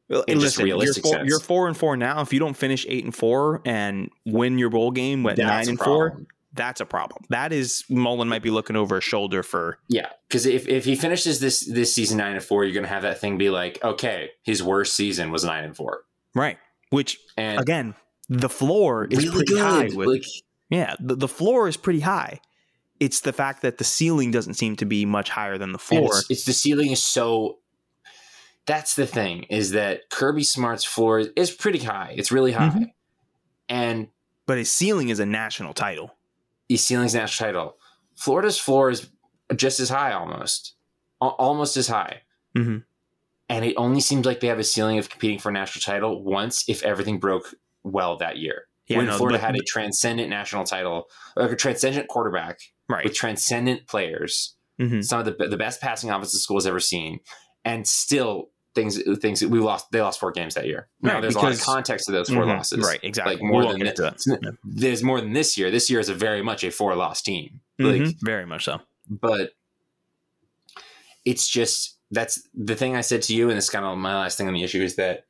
Well, just listen, you're realistic four, sense. you're four and four now. If you don't finish eight and four and win your bowl game at That's nine and four, that's a problem. That is Mullen might be looking over his shoulder for. Yeah, because if, if he finishes this this season nine and four, you're gonna have that thing be like, okay, his worst season was nine and four, Right. Which and again, the floor is really pretty good. high. With, like yeah, the, the floor is pretty high. It's the fact that the ceiling doesn't seem to be much higher than the floor. it's, it's the ceiling is so. That's the thing is that Kirby Smart's floor is pretty high. It's really high, Mhm. and But his ceiling is a national title. his ceiling's national title. Florida's floor is just as high, almost, Al- almost as high. Mhm. And it only seems like they have a ceiling of competing for a national title once if everything broke well that year. Yeah, when no, Florida but- had a transcendent national title, like a transcendent quarterback Right. with transcendent players, Mhm. some of the the best passing offense the school has ever seen, and still things things we lost. They lost four games that year. Now Right, there's a lot of context to those 4 Mhm. losses, Right, exactly. Like more than that. there's more than this year. This year is a very much a four loss team. Mhm. Like, Very much so. but it's just that's the thing I said to you, and it's kind of my last thing on the issue is that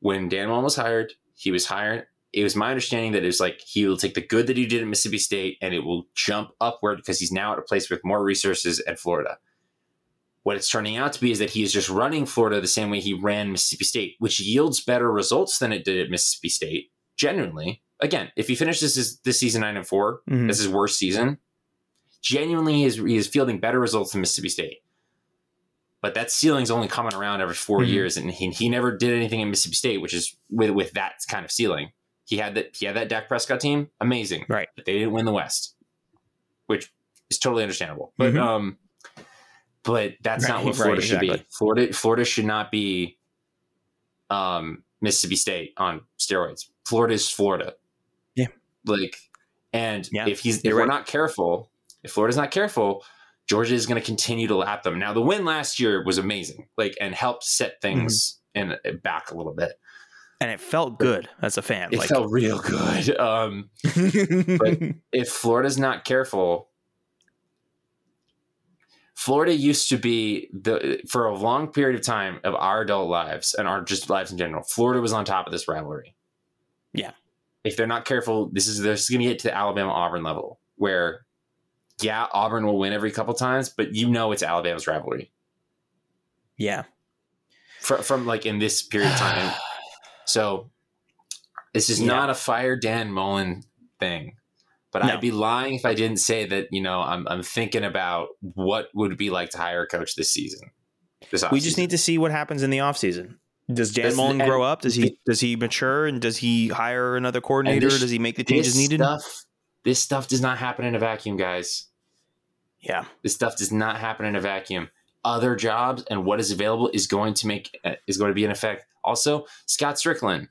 when Dan Mullen was hired, he was hired. It was my understanding that it was like he will take the good that he did at Mississippi State and it will jump upward because he's now at a place with more resources at Florida. What it's turning out to be is that he is just running Florida the same way he ran Mississippi State, which yields better results than it did at Mississippi State. Genuinely, again, if he finishes this, this season nine and 4 Mhm. this is his worst season. Genuinely, he is, he is fielding better results than Mississippi State. But that ceiling's only coming around every 4 Mhm. years, and he, he never did anything in Mississippi State, which is with with that kind of ceiling. He had that he had that Dak Prescott team, amazing. Right. But they didn't win the West, which is totally understandable. But Mhm. um, but that's not what Florida right, should be. Florida Florida should not be um Mississippi State on steroids. Florida is Florida. Yeah. Like, and Yeah, if he's if we're right. not careful, if Florida's not careful, Georgia is going to continue to lap them. Now, the win last year was amazing, like, and helped set things in back a little bit. and it felt good as a fan. It like, felt real good. Um, if Florida's not careful, Florida used to be the for a long period of time of our adult lives and our just lives in general. Florida was on top of this rivalry. Yeah. If they're not careful, this is they're going to get to the Alabama Auburn level where, yeah, Auburn will win every couple times, but you know it's Alabama's rivalry yeah, from, from like in this period of time. So this is Yeah. not a fire Dan Mullen thing. But No. I'd be lying if I didn't say that, you know, I'm, I'm thinking about what would it be like to hire a coach this season. This we just need to see what happens in the offseason. Does Dan That's- Mullen grow up? Does he does he mature and does he hire another coordinator? this- does he make the changes this needed? Stuff, this stuff does not happen in a vacuum, guys. Yeah, This stuff does not happen in a vacuum. Other jobs and what is available is going to make uh, is going to be an effect. Also, Scott Stricklin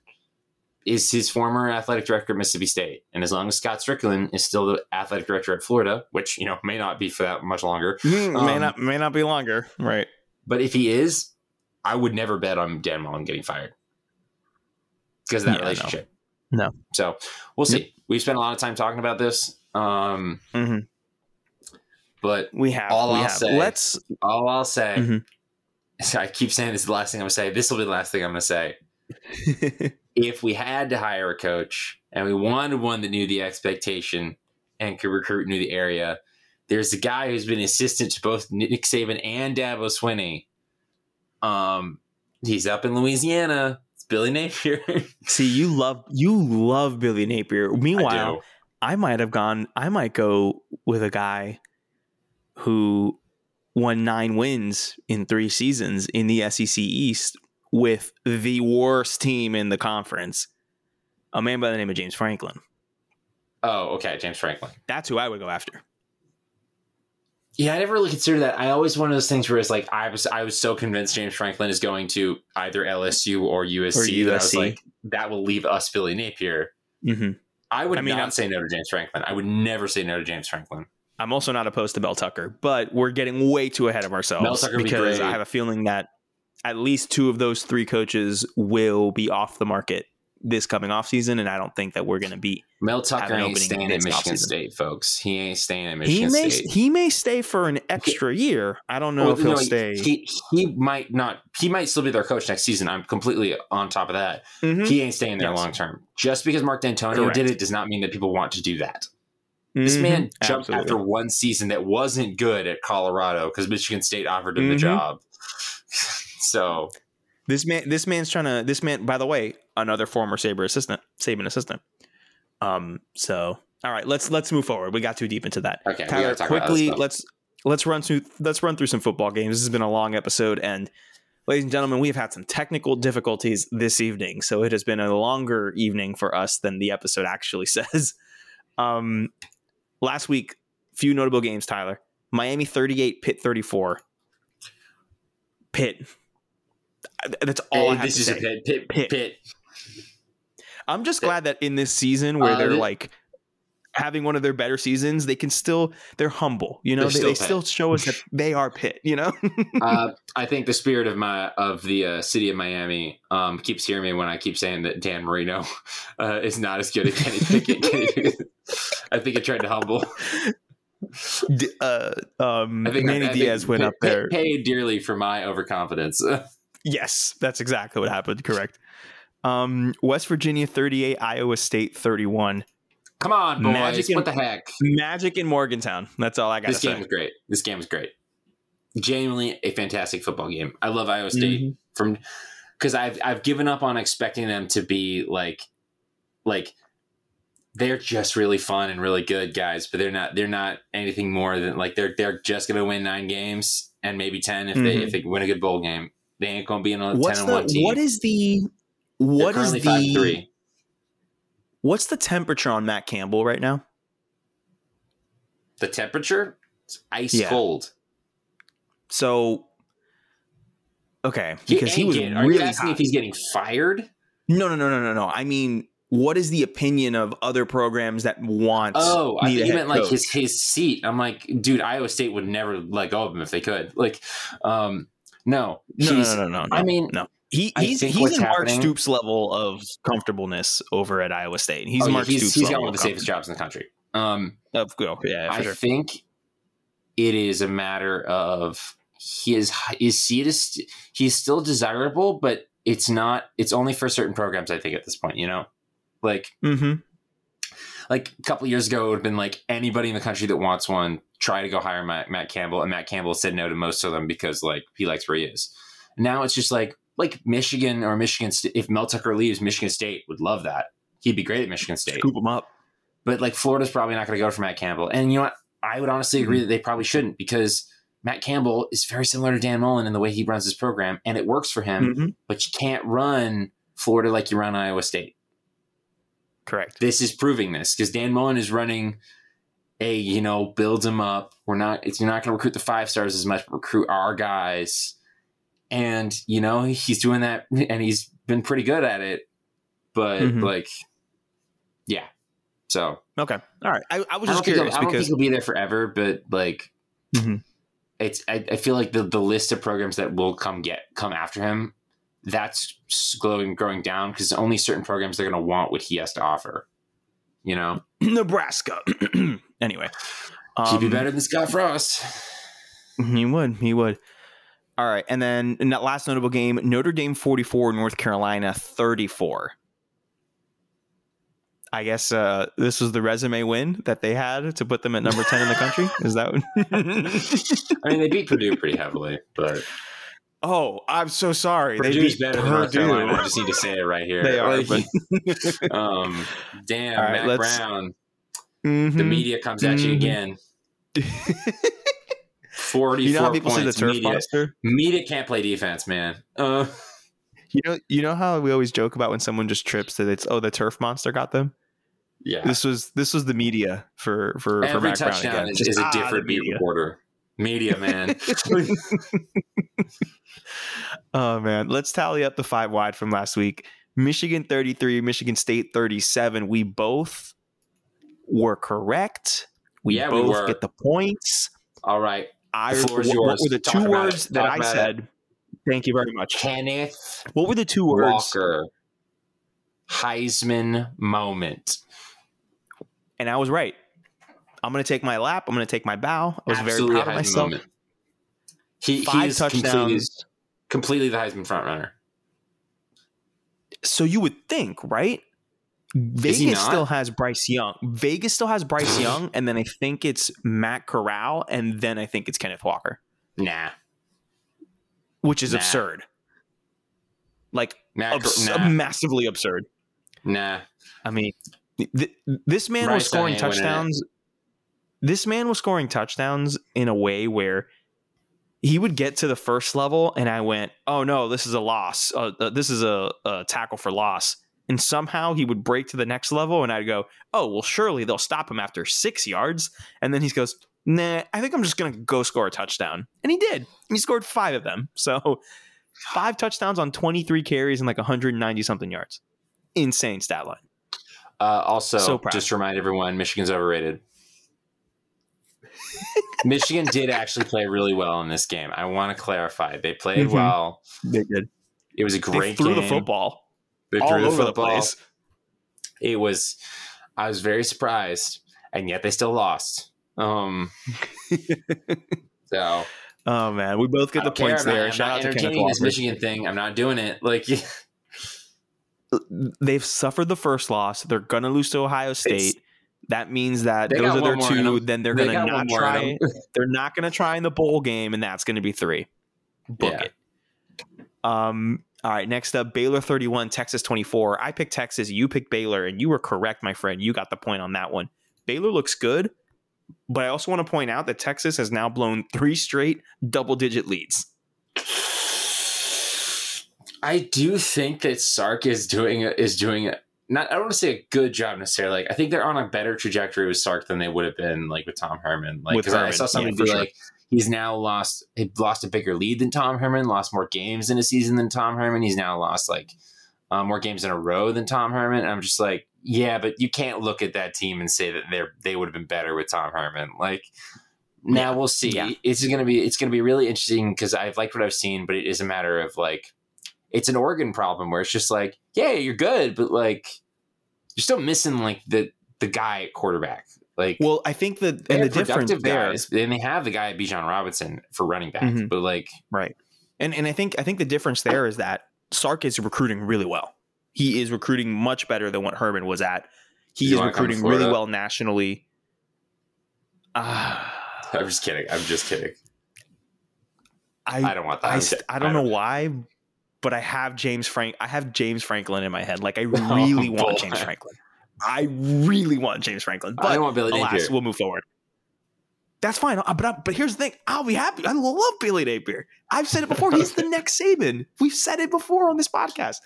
is his former athletic director at Mississippi State, and as long as Scott Stricklin is still the athletic director at Florida, which you know may not be for that much longer, may Um, not may not be longer. Right. but if he is, I would never bet on Dan Mullen getting fired because of that Yeah, relationship. No. So we'll see. We've spent a lot of time talking about this. Um, hmm but We have. All we I'll have. say- Let's. all I'll say, Mhm. I keep saying this is the last thing I'm gonna say. This will be the last thing I'm gonna say. if we had to hire a coach and we wanted one that knew the expectation and could recruit into the area, there's a guy who's been assistant to both Nick Saban and Dabo Swinney. Um, he's up in Louisiana. It's Billy Napier. See, you love you love Billy Napier. Meanwhile, do. I might have gone. I might go with a guy who won nine wins in three seasons in the SEC East with the worst team in the conference. A man by the name of James Franklin. Oh, okay, James Franklin. That's who I would go after. Yeah, I never really considered that. I always one of those things where it's like I was I was so convinced James Franklin is going to either LSU or USC, Or that I was like that will leave us Billy Napier. hmm I would I mean, not I'm- say no to James Franklin. I would never say no to James Franklin. I'm also not opposed to Mel Tucker, but we're getting way too ahead of ourselves Mel Tucker would be because great. I have a feeling that at least two of those three coaches will be off the market this coming off season, and I don't think that we're going to be. Mel Have Tucker an ain't opening staying at this Michigan offseason. State, folks. He ain't staying at He Michigan may State. he may stay for an extra year. I don't know Well, if he'll no, stay. He he might not. He might still be their coach next season. I'm completely on top of that. Mhm. He ain't staying there Yes. long term. Just because Mark Dantonio Correct. did it does not mean that people want to do that. This Mhm. man jumped Absolutely. after one season that wasn't good at Colorado because Michigan State offered him the Mhm. job. So This man, this man's trying to. This man, by the way, another former Saber assistant, Saban assistant. Um. So, all right, let's let's move forward. We got too deep into that. okay, Tyler, gotta talk about quickly, let's let's run through let's run through some football games. This has been a long episode, and ladies and gentlemen, we have had some technical difficulties this evening, so it has been a longer evening for us than the episode actually says. Um, last week, few notable games. Tyler, Miami thirty-eight, Pitt thirty-four. Pitt. That's all I Hey, have this to is say. a pit, pit, pit. I'm just glad that in this season where Uh, they're like having one of their better seasons, they can still they're humble. You know, they, still they still show us that they are Pitt. You know, uh, I think the spirit of my of the uh, city of Miami um, keeps hearing me when I keep saying that Dan Marino uh, is not as good as Kenny Pickett. Kenny Pickett. I think it tried to humble. D- uh, um, I think Manny I think Diaz went pa- up there. pa- paid dearly for my overconfidence. Yes, that's exactly what happened. Correct. Um, West Virginia 38, Iowa State 31. Come on, boys! Magic and- what the heck? Magic in Morgantown. That's all I got This say. game was great. This game was great. Genuinely a fantastic football game. I love Iowa State Mhm. from because I've I've given up on expecting them to be like like they're just really fun and really good guys, but they're not they're not anything more than like they're they're just gonna win nine games and maybe ten if they Mhm. if they win a good bowl game. They ain't gonna be in a What's ten and one the team. what is the what is the three. What's the temperature on Matt Campbell right now? The temperature, it's ice Yeah. cold. So, okay, because he, ain't was getting- are really you asking hot. if he's getting fired? No, no, no, no, no, no. I mean, what is the opinion of other programs that want? Oh, I need a think you meant like his his seat. I'm like, dude, Iowa State would never let go of him if they could. Like, um, no, No, no, no, no, no, I mean, no. He, he's he's in Mark Stoops level of comfortableness over at Iowa State. He's oh, Mark he's, Stoops he's got one of the safest jobs in the country. Um, Of go, yeah, for I think it is a matter of his his seat is he's still desirable, but it's not. It's only for certain programs. I think at this point, you know, like Mm-hmm. Like a couple years ago, it would have been like anybody in the country that wants one, try to go hire Matt, Matt Campbell, and Matt Campbell said no to most of them because like he likes where he is. Now it's just like like Michigan or Michigan. St- if Mel Tucker leaves, Michigan State would love that. He'd be great at Michigan State. Scoop him up. But like Florida's probably not going to go for Matt Campbell. And you know what? I would honestly agree Mm-hmm. that they probably shouldn't because Matt Campbell is very similar to Dan Mullen in the way he runs his program, and it works for him. Mhm. But you can't run Florida like you run Iowa State. Correct. This is proving this because Dan Mullen is running a you know builds them up. We're not. It's you're not going to recruit the five stars as much. But recruit our guys, and you know he's doing that, and he's been pretty good at it. But Mhm. like, yeah. So Okay. All right. I, I was just think curious I don't think because he'll be there forever, but like, Mhm. it's. I, I feel like the the list of programs that will come get come after him, that's growing growing down because only certain programs they're going to want what he has to offer. You know, Nebraska. anyway, he'd be um, better than Scott Frost. He would. He would. All right, and then in that last notable game, Notre Dame forty-four, North Carolina thirty-four. I guess uh, this was the resume win that they had to put them at number ten in the country. Is that? I mean, they beat Purdue pretty heavily, but oh, I'm so sorry. They Purdue's better than North Carolina. I just need to say it right here. They are, Like, um, damn, right, Matt let's- Brown. Mhm. The media comes at you Mhm. again. Forty-four you know how people say the points. turf media. monster. media can't play defense, man. Uh, You know, you know how we always joke about when someone just trips that it's oh the turf monster got them. yeah. This was this was the media for for for Every Mack Brown touchdown again. is, Just, is a ah, different beat media. reporter. Media, man. Oh man, let's tally up the five wide from last week. Michigan 33, Michigan State 37. We both were correct. We Yeah, we both were. get the points. All right. I The what, what were the Talk two words that I about it. said? Thank you very much. Kenneth What were the two words? Walker. Heisman moment. And I was right. I'm going to take my lap. I'm going to take my bow. I was Absolutely very proud of myself. moment. He, Five completely, touchdowns. completely the Heisman front runner. So you would think, right? Vegas still has Bryce Young. Vegas still has Bryce Young, and then I think it's Matt Corral, and then I think it's Kenneth Walker, Nah. which is Nah. absurd. Like abs- nah. massively absurd. nah. I mean, th- this man Bryce was scoring touchdowns. This man was scoring touchdowns in a way where he would get to the first level, and I went, "Oh no, this is a loss. Uh, uh, this is a, a tackle for loss." And somehow he would break to the next level, and I'd go, "Oh well, surely they'll stop him after six yards." And then he goes, "Nah, I think I'm just gonna go score a touchdown," and he did. He scored five of them. So five touchdowns on 23 carries and like 190 something yards. Insane stat line. Uh, also, So just remind everyone, Michigan's overrated. Michigan did actually play really well in this game. I want to clarify. They played Mhm. well. They did. It was a great game. They threw game. the football They all threw the over the football. place. It was I was very surprised, and yet they still lost. Um so Oh man, we both get the don't care. points I'm not- there. I'm Shout not out to Kenneth this Walker. Michigan thing. I'm not doing it. Like They've suffered the first loss. They're gonna lose to Ohio State. That means that They those are their one more in two. Then they're They gonna not one more in try. They're not gonna try in the bowl game, and that's gonna be three. Book Yeah. it. Um. All right. Next up, Baylor thirty-one, Texas twenty-four. I picked Texas. You picked Baylor, and you were correct, my friend. You got the point on that one. Baylor looks good, but I also want to point out that Texas has now blown three straight double-digit leads. I do think that Sark is doing is doing not I don't want to say a good job necessarily. Like I think they're on a better trajectory with Sark than they would have been like with Tom Herman. Like because I Herman, saw something yeah, be sure. like he's now lost he lost a bigger lead than Tom Herman, lost more games in a season than Tom Herman. He's now lost like uh, more games in a row than Tom Herman. And I'm just like, yeah, but you can't look at that team and say that they're they would have been better with Tom Herman. Like now we'll see. Yeah. It's gonna be it's gonna be really interesting because I've liked what I've seen, but it is a matter of like it's an organ problem where it's just like, yeah, you're good, but like you're still missing like the the guy at quarterback. Like Well, I think the they and the difference there, and they have the guy at Bijan Robinson for running back, Mhm. but like right? And and I think I think the difference there is that Sark is recruiting really well. He is recruiting much better than what Herman was at. He You is wanna come to recruiting really well nationally. Ah, I'm just kidding. I'm just kidding. I I don't want that. I, st- kidding. I don't know why, but I have James Frank. I have James Franklin in my head. Like I really Oh, want boy. James Franklin. I really want James Franklin. But I want Billy alas, Napier. we'll move forward. That's fine. Uh, But I, but here's the thing. I'll be happy. I love Billy Napier. I've said it before. He's the next Saban. We've said it before on this podcast.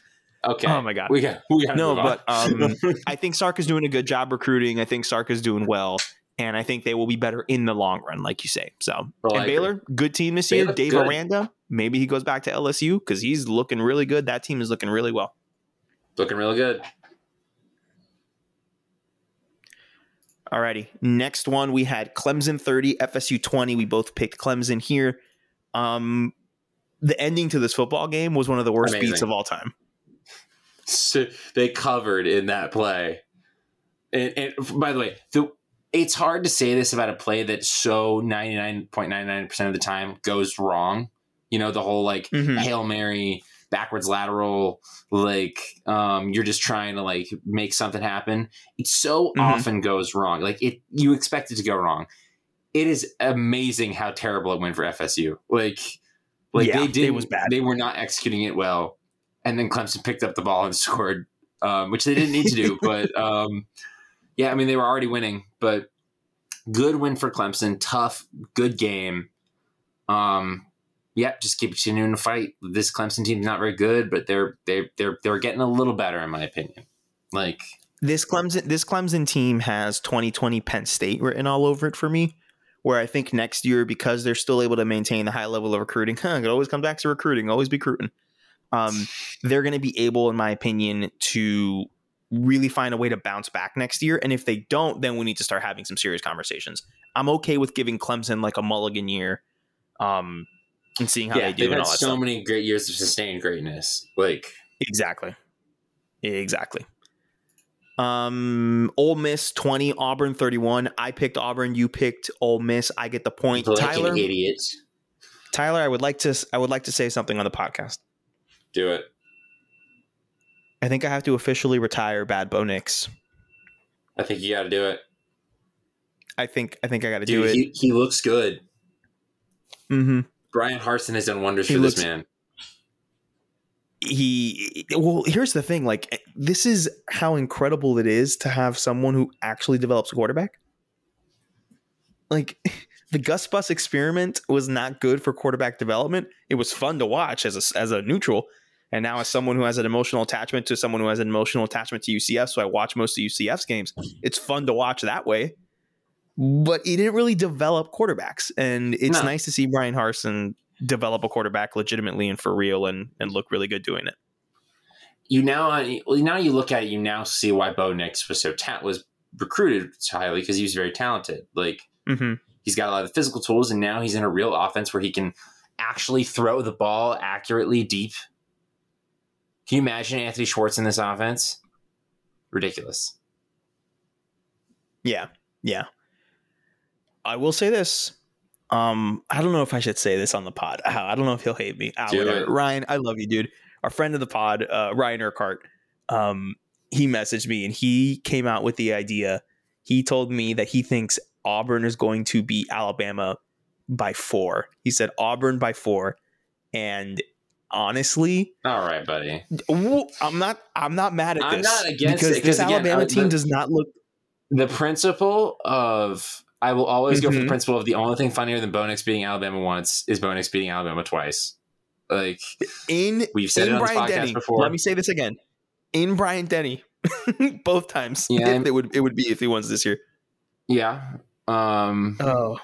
Okay. Oh my God. We got we got No, but um, I think Sark is doing a good job recruiting. I think Sark is doing well. And I think they will be better in the long run, like you say. So, Well, I and agree. Baylor, good team this year. Baylor, Dave good. Aranda, maybe he goes back to LSU because he's looking really good. That team is looking really well. looking really good. Alrighty. Next one, we had Clemson 30, FSU 20. We both picked Clemson here. Um, the ending to this football game was one of the worst Amazing. beats of all time. So they covered in that play. And, and by the way, the, it's hard to say this about a play that so 99.99% of the time goes wrong. You know, the whole like Mhm. Hail Mary, backwards lateral, like um, you're just trying to like make something happen. It so Mhm. often goes wrong. Like it you expect it to go wrong. It is amazing how terrible it went for FSU. Like like Yeah, they it did was bad. They were not executing it well. And then Clemson picked up the ball and scored, um, which they didn't need to do. but um, yeah, I mean, they were already winning, but good win for Clemson. Tough, good game. Um, yeah, just keep continuing to fight. This Clemson team's not very good, but they're they're they're they're getting a little better, in my opinion. Like, This Clemson this Clemson team has 2020 Penn State written all over it for me. Where I think next year, because they're still able to maintain the high level of recruiting, huh, it always comes back to recruiting, always be recruiting. Um, they're going to be able, in my opinion, to really find a way to bounce back next year. And if they don't, then we need to start having some serious conversations. I'm okay with giving Clemson like a mulligan year, um, and seeing how yeah, they do they've had so stuff. many great years of sustained greatness. Like, Exactly. Exactly. Um, Ole Miss 20, Auburn 31. I picked Auburn, you picked Ole Miss. I get the point. like Tyler, an idiot. Tyler, I would like to I would like to say something on the podcast. Do it. I think I have to officially retire Bad Bo Nix. I think you got to do it, I think I think I got to do it. He, he looks good. mm-hmm. Bryan Harsin has done wonders He for looks- this man. He well, here's the thing. Like this is how incredible it is to have someone who actually develops a quarterback. Like the Gus Bus experiment was not good for quarterback development. It was fun to watch as a, as a neutral, and now as someone who has an emotional attachment to someone who has an emotional attachment to UCF, so I watch most of UCF's games. It's fun to watch that way. But he didn't really develop quarterbacks, and it's No. nice to see Bryan Harsin develop a quarterback legitimately and for real, and and look really good doing it. you now now you look at it, you now see why Bo Nix was so ta- was recruited so highly because he was very talented. Like Mm-hmm. he's got a lot of physical tools, and now he's in a real offense where he can actually throw the ball accurately deep. Can you imagine Anthony Schwartz in this offense? Ridiculous. Yeah, yeah. I will say this. Um, I don't know if I should say this on the pod. Ah, I don't know if he'll hate me. Ah, Do it. Ryan, I love you, dude. Our friend of the pod, uh, Ryan Urquhart, um, he messaged me and he came out with the idea. He told me that he thinks Auburn is going to beat Alabama by four. He said Auburn by four, and honestly, All right, buddy. I'm not. I'm not mad at I'm this not against it because this again, Alabama uh, team the- does not look. The principle of I will always go for the Mhm. principle of the only thing funnier than Bo Nix beating Alabama once is Bo Nix beating Alabama twice. Like in We've said in it on this Brian podcast Denny. before. Let me say this again. In Bryant Denny, both times. Yeah, If it would it would be if he wins this year. Yeah. Um, Oh,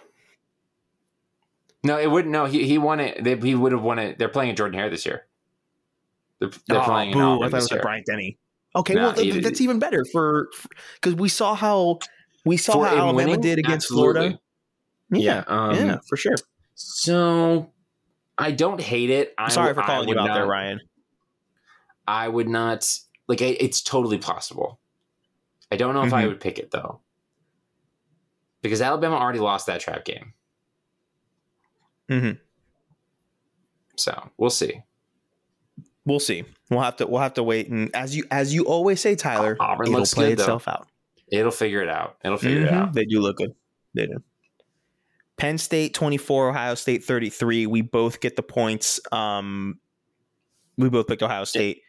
no, it wouldn't. No, he he won it. They, he would have won it. They're playing at Jordan Hare this year. They're, they're playing in Oh, boo! I thought it was. Bryant Denny. Okay, well th- that's even better for because we saw how we saw For how Alabama winning? did against Absolutely. Florida. Yeah, um, yeah, for sure. So I don't hate it. I'm Sorry for calling you out there, Ryan. I would not like. I, it's totally possible. I don't know if I Mhm. would pick it though, because Alabama already lost that trap game. Mhm. So we'll see. We'll see. We'll have to we'll have to wait and as you as you always say, Tyler, Auburn it'll play good, though. itself out. It'll figure it out. It'll figure it Mhm. out. They do look good. They do. Penn State 24, Ohio State 33. We both get the points. Um, we both picked Ohio State.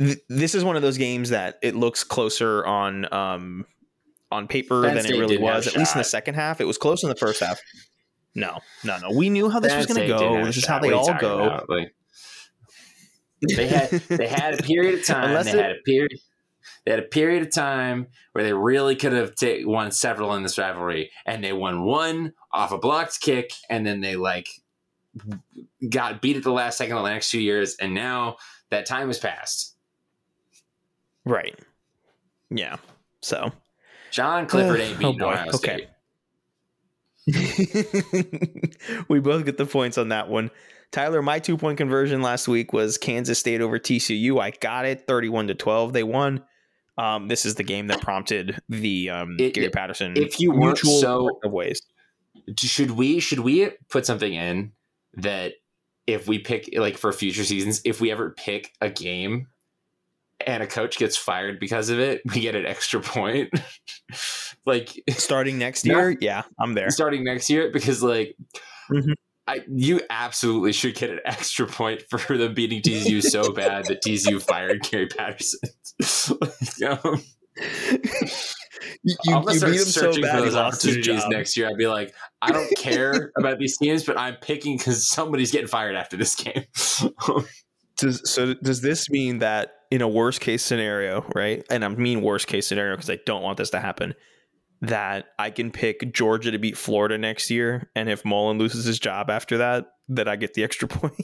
Th- this is one of those games that it looks closer on um, on paper Penn than State it really was. At least in the second half, it was close in the first half. No, no, no. We knew how this Penn was going to go. This is how they What are you all go. about? Like, they had they had a period of time. Unless they it- had a period. They had a period of time where they really could have ta- won several in this rivalry, and they won one off a blocked kick, and then they like got beat at the last second on the next two years, and now that time has passed. Right. Yeah. So John Clifford Uh, ain't oh beating boy, Ohio okay. We both get the points on that one. Tyler, my two point conversion last week was Kansas State over TCU. I got it 31 to 12. They won. Um, this is the game that prompted the um, It- Gary Patterson if you weren't mutual so- of ways. should we should we put something in that if we pick like for future seasons if we ever pick a game and a coach gets fired because of it we get an extra point like Starting next year, yeah, I'm there. starting next year because like Mhm. I, you absolutely should get an extra point for them beating TCU so bad that TCU fired Gary Patterson. Like, um, You, you, I'm gonna start so searching bad, for those opportunities next year. I'd be like, I don't care about these teams, but I'm picking because somebody's getting fired after this game. Does, so does this mean that in a worst case scenario, right? And I mean worst case scenario because I don't want this to happen. That I can pick Georgia to beat Florida next year, and if Mullen loses his job after that, that I get the extra point.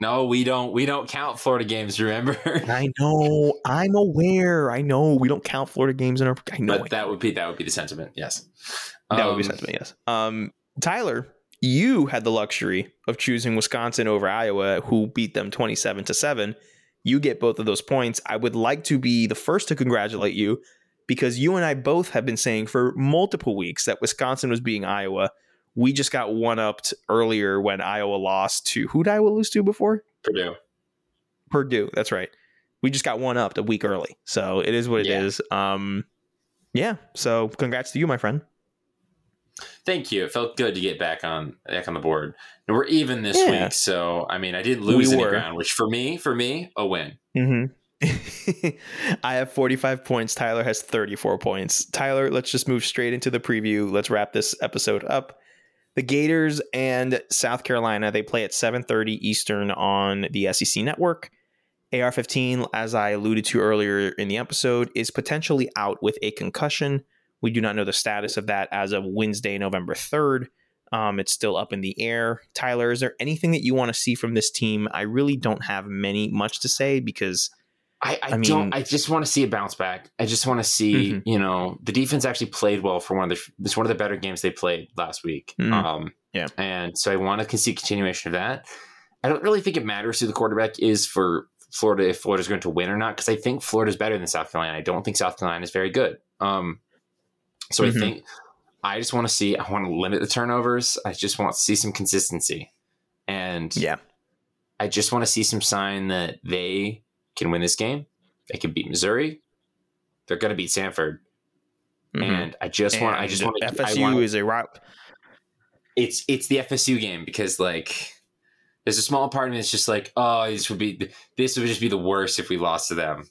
no, we don't. We don't count Florida games. Remember, I know, I'm aware. I know we don't count Florida games in our. I know but that would be that would be the sentiment. Yes, that would be Um, sentiment. Yes. Um, Tyler, you had the luxury of choosing Wisconsin over Iowa, who beat them twenty-seven to seven. You get both of those points. I would like to be the first to congratulate you because you and I both have been saying for multiple weeks that Wisconsin was beating Iowa. We just got one upped earlier when Iowa lost to who did Iowa lose to before? Purdue. Purdue. That's right. We just got one up a week early. So it is what it Yeah. is. Um yeah. So congrats to you, my friend. Thank you. It felt good to get back on back on the board. And we're even this Yeah. week, so I mean, I didn't lose We any were. ground, which for me, for me, a win. Mm-hmm. I have 45 points. Tyler has 34 points. Tyler, let's just move straight into the preview. Let's wrap this episode up. The Gators and South Carolina, they play at 7:30 Eastern on the SEC network. AR-15, as I alluded to earlier in the episode, is potentially out with a concussion. We do not know the status of that as of Wednesday, November 3rd. Um, it's still up in the air. Tyler, is there anything that you want to see from this team? I really don't have many much to say because I, I, I mean- don't. I just want to see a bounce back. I just want to see, Mhm. you know, the defense actually played well for one of the. It's one of the better games they played last week. Mhm. Um, Yeah. and so I want to see continuation of that. I don't really think it matters who the quarterback is for Florida if Florida's going to win or not because I think Florida's better than South Carolina. I don't think South Carolina is very good. Um, so Mhm. I think I just want to see. I want to limit the turnovers. I just want to see some consistency, and yeah, I just want to see some sign that they can win this game. They can beat Missouri. They're going to beat Samford, Mhm. and I just want. I just And want. FSU I want, is a route. It's it's the FSU game because like there's a small part of me that's just like, oh, this would be this would just be the worst if we lost to them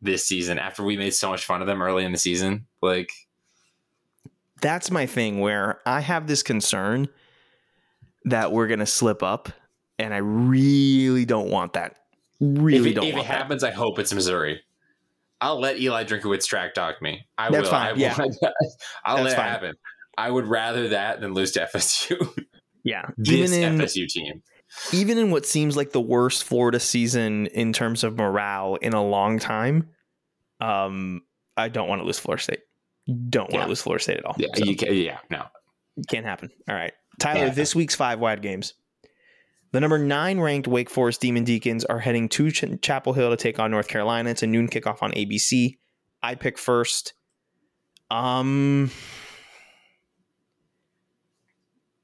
this season after we made so much fun of them early in the season. Like, That's my thing where I have this concern that we're gonna slip up, and I really don't want that. Really if it, don't if it that. happens, I hope it's Missouri. I'll let Eli Drinkwitz track talk me. I That's will. fine, I will. yeah. I'll That's let it happen. I would rather that than lose to FSU. Yeah, this even in FSU team. even in what seems like the worst Florida season in terms of morale in a long time, um, I don't want to lose Florida State. Don't want Yeah. to lose Florida State at all. Yeah, So, can, yeah, no. can't happen. All right, Tyler. Yeah. This week's five wide games. The number nine ranked Wake Forest Demon Deacons are heading to Ch- Chapel Hill to take on North Carolina. It's a noon kickoff on ABC. I pick first. Um,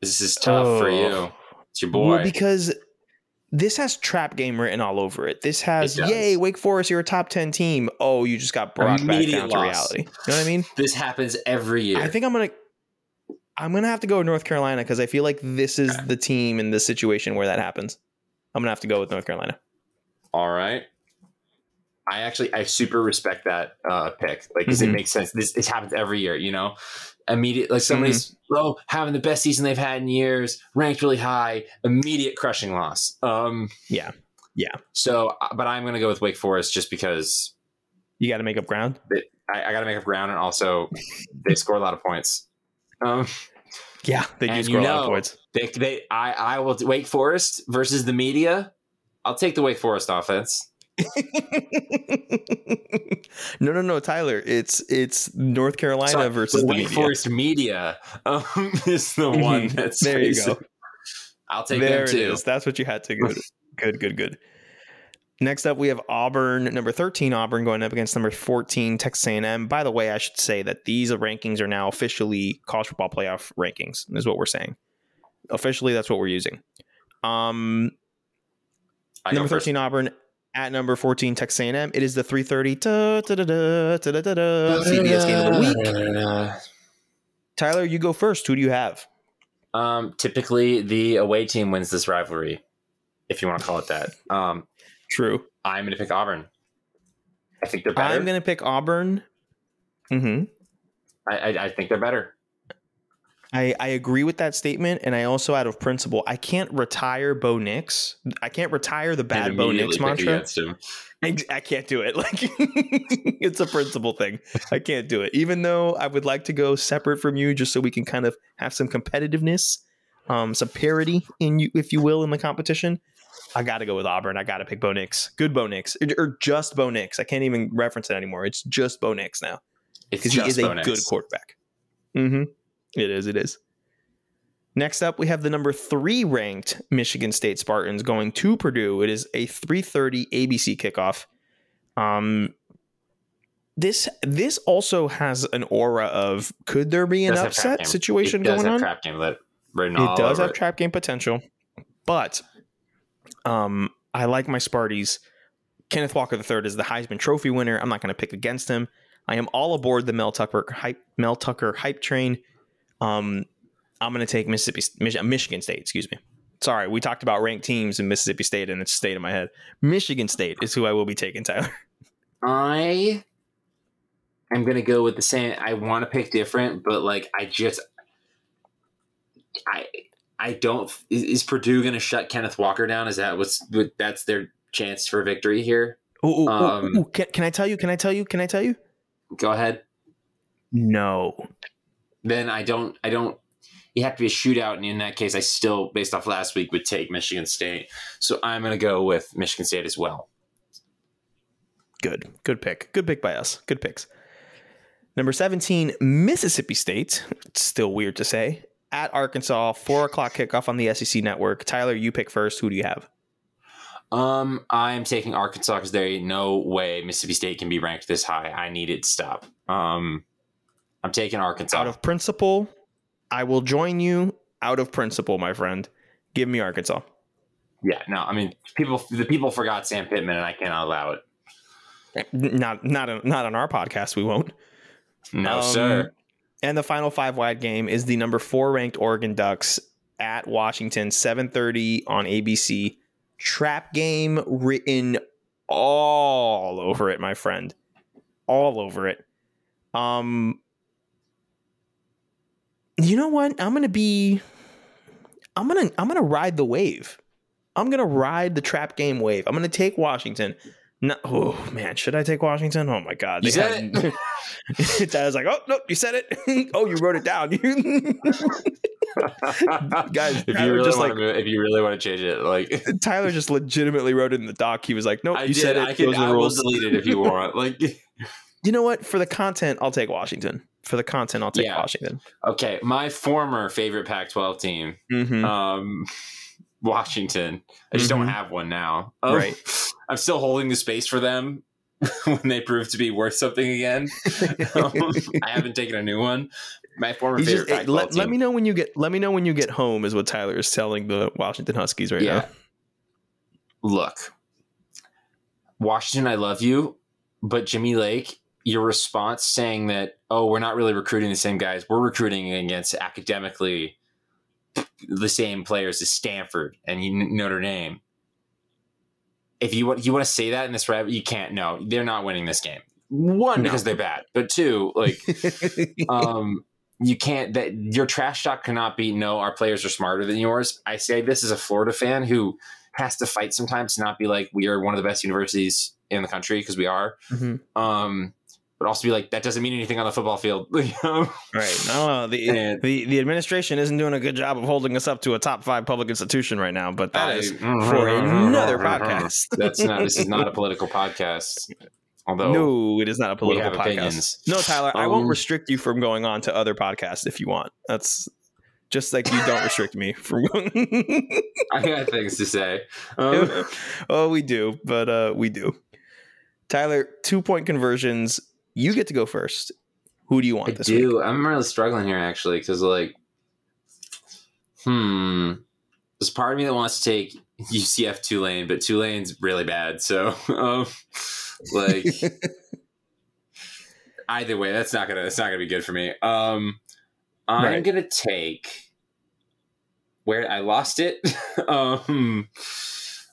This is tough for Oh. you. It's your boy. Well, because this has trap game written all over it. This has, It yay, Wake Forest, you're a top 10 team. Oh, you just got brought back down to reality. You know what I mean? this happens every year. I think I'm going to. I'm gonna have to go with North Carolina because I feel like this is the team in the situation where that happens. I'm gonna have to go with North Carolina. All right. I actually I super respect that uh pick. Like, because Mhm. it makes sense. This this happens every year, you know? Immediate like somebody's Mm-hmm. oh having the best season they've had in years, ranked really high, immediate crushing loss. Um Yeah. Yeah. So uh, but I'm gonna go with Wake Forest just because You got to make up ground. I, I gotta make up ground and also they score a lot of points. Um Yeah, they do score you a lot of points. they they I I will Wake Forest versus the media. I'll take the Wake Forest offense. no, no, no, Tyler. It's it's North Carolina Sorry, versus the Wake media. Forest media um, is the Mhm. one that's There you go. I'll take there them too. is. That's what you had to go. good, good, good. Next up, we have Auburn, number 13 Auburn going up against number 14 Texas A&M. By the way, I should say that these rankings are now officially college football playoff rankings. Is what we're saying. Officially, that's what we're using. Um, number first. 13 Auburn at number 14, Texas A&M. It is the 3:30 CBS game of the week. Tyler, you go first. Who do you have? Um, typically, the away team wins this rivalry, if you want to call it that. Um, True. I'm going to pick Auburn. I think they're better. I'm going to pick Auburn. Hmm. I, I, I think they're better. I, I agree with that statement, and I also, out of principle, I can't retire Bo Nix. I can't retire the bad Bo Nix mantra. I, I can't do it. Like it's a principle thing. I can't do it. Even though I would like to go separate from you, just so we can kind of have some competitiveness, um, some parity in you, if you will, in the competition. I got to go with Auburn. I got to pick Bo Nix. Good Bo Nix, or, or just Bo Nix. I can't even reference it anymore. It's just Bo Nix now because he is a good quarterback. Mm-hmm. It is. It is. Next up, we have the number three ranked Michigan State Spartans going to Purdue. It is a 3:30 ABC kickoff. Um, this this also has an aura of could there be an Does have trap upset situation going have on? Trap game it does have it. trap game potential, but um, I like my Sparties. Kenneth Walker III is the Heisman Trophy winner. I'm not going to pick against him. I am all aboard the Mel Tucker hype Mel Tucker hype train. Um, I'm going to take Mississippi Mich- Michigan State. Excuse me. Sorry, we talked about ranked teams in Mississippi State, and it's stayed in my head. Michigan State is who I will be taking, Tyler. I am gonna go with the same. I want to pick different, but like I just, I, I don't. Is, is Purdue gonna shut Kenneth Walker down? Is that what's that's their chance for victory here? Ooh, ooh, Um, ooh, Can, can I tell you? Can I tell you? Can I tell you? Go ahead. No. Then I don't. I don't. You have to be a shootout, and in that case, I still, based off last week, would take Michigan State. So I'm gonna go with Michigan State as well. Good. Good pick. Good pick by us. Good picks. Number 17, Mississippi State. It's still weird to say. At Arkansas, four o'clock kickoff on the SEC network. Tyler, you pick first. Who do you have? Um, I'm taking Arkansas because there ain't no way Mississippi State can be ranked this high. I need it to stop. Um, I'm taking Arkansas. Out of principle, I will join you. Out of principle, my friend. Give me Arkansas. yeah, no, I mean people. The people forgot Sam Pittman, and I cannot allow it. Not not on- not on our podcast. We won't. No, Um, sir. And the final five wide game is the number four ranked Oregon Ducks at Washington, 7:30 on ABC. Trap game written all over it, my friend. All over it. Um You know what? I'm going to be I'm going to I'm to ride the wave. I'm going to ride the trap game wave. I'm going to take Washington. No, oh man, should I take Washington? Oh my god, You said had- I was like, oh nope, you said it. oh, you wrote it down. Guys, if Tyler you really just want like to, move, if you really want to change it, like Tyler just legitimately wrote it in the doc. He was like, nope, I you did, said it. I can, Those are the I will rules. delete it if you want. Like, You know what? For the content, I'll take Washington. For the content, I'll take Yeah. Washington. okay, my former favorite Pac-12 team, Mhm. um, Washington. I just Mhm. don't have one now. Um, Right. I'm still holding the space for them when they prove to be worth something again. um, I haven't taken a new one. My former He's favorite just- Pac-12 let, team. let me know when you get. Let me know when you get home. Is what Tyler is telling the Washington Huskies right Yeah. now. Look, Washington, I love you, but Jimmy Lake, your response saying that, oh, we're not really recruiting the same guys, we're recruiting against academically the same players as Stanford and Notre Dame. If you want, you want to say that in this rap, you can't. No, they're not winning this game. One No. because they're bad, but two, like, um, you can't. That your trash talk cannot be. No, our players are smarter than yours. I say this as a Florida fan who has to fight sometimes to not be like we are one of the best universities in the country because we are. Mhm. Um, but also be like that doesn't mean anything on the football field. you know? Right. I don't. The, And- the the administration isn't doing a good job of holding us up to a top five public institution right now, but that I- is for another podcast. That's not. This is not a political podcast. Although no, it is not a political podcast. opinions. No, Tyler, I won't Um, restrict you from going on to other podcasts if you want. That's just like you don't restrict me from going. I got things to say. Um, oh, we do, but uh we do. Tyler, two point conversions. You get to go first. Who do you want I do. week? I'm really struggling here actually because like, hmm, there's part of me that wants to take UCF Tulane, but Tulane's really bad. So, um, like, either way, that's not gonna that's not gonna be good for me. Um, I'm Right. gonna take where I lost it. um,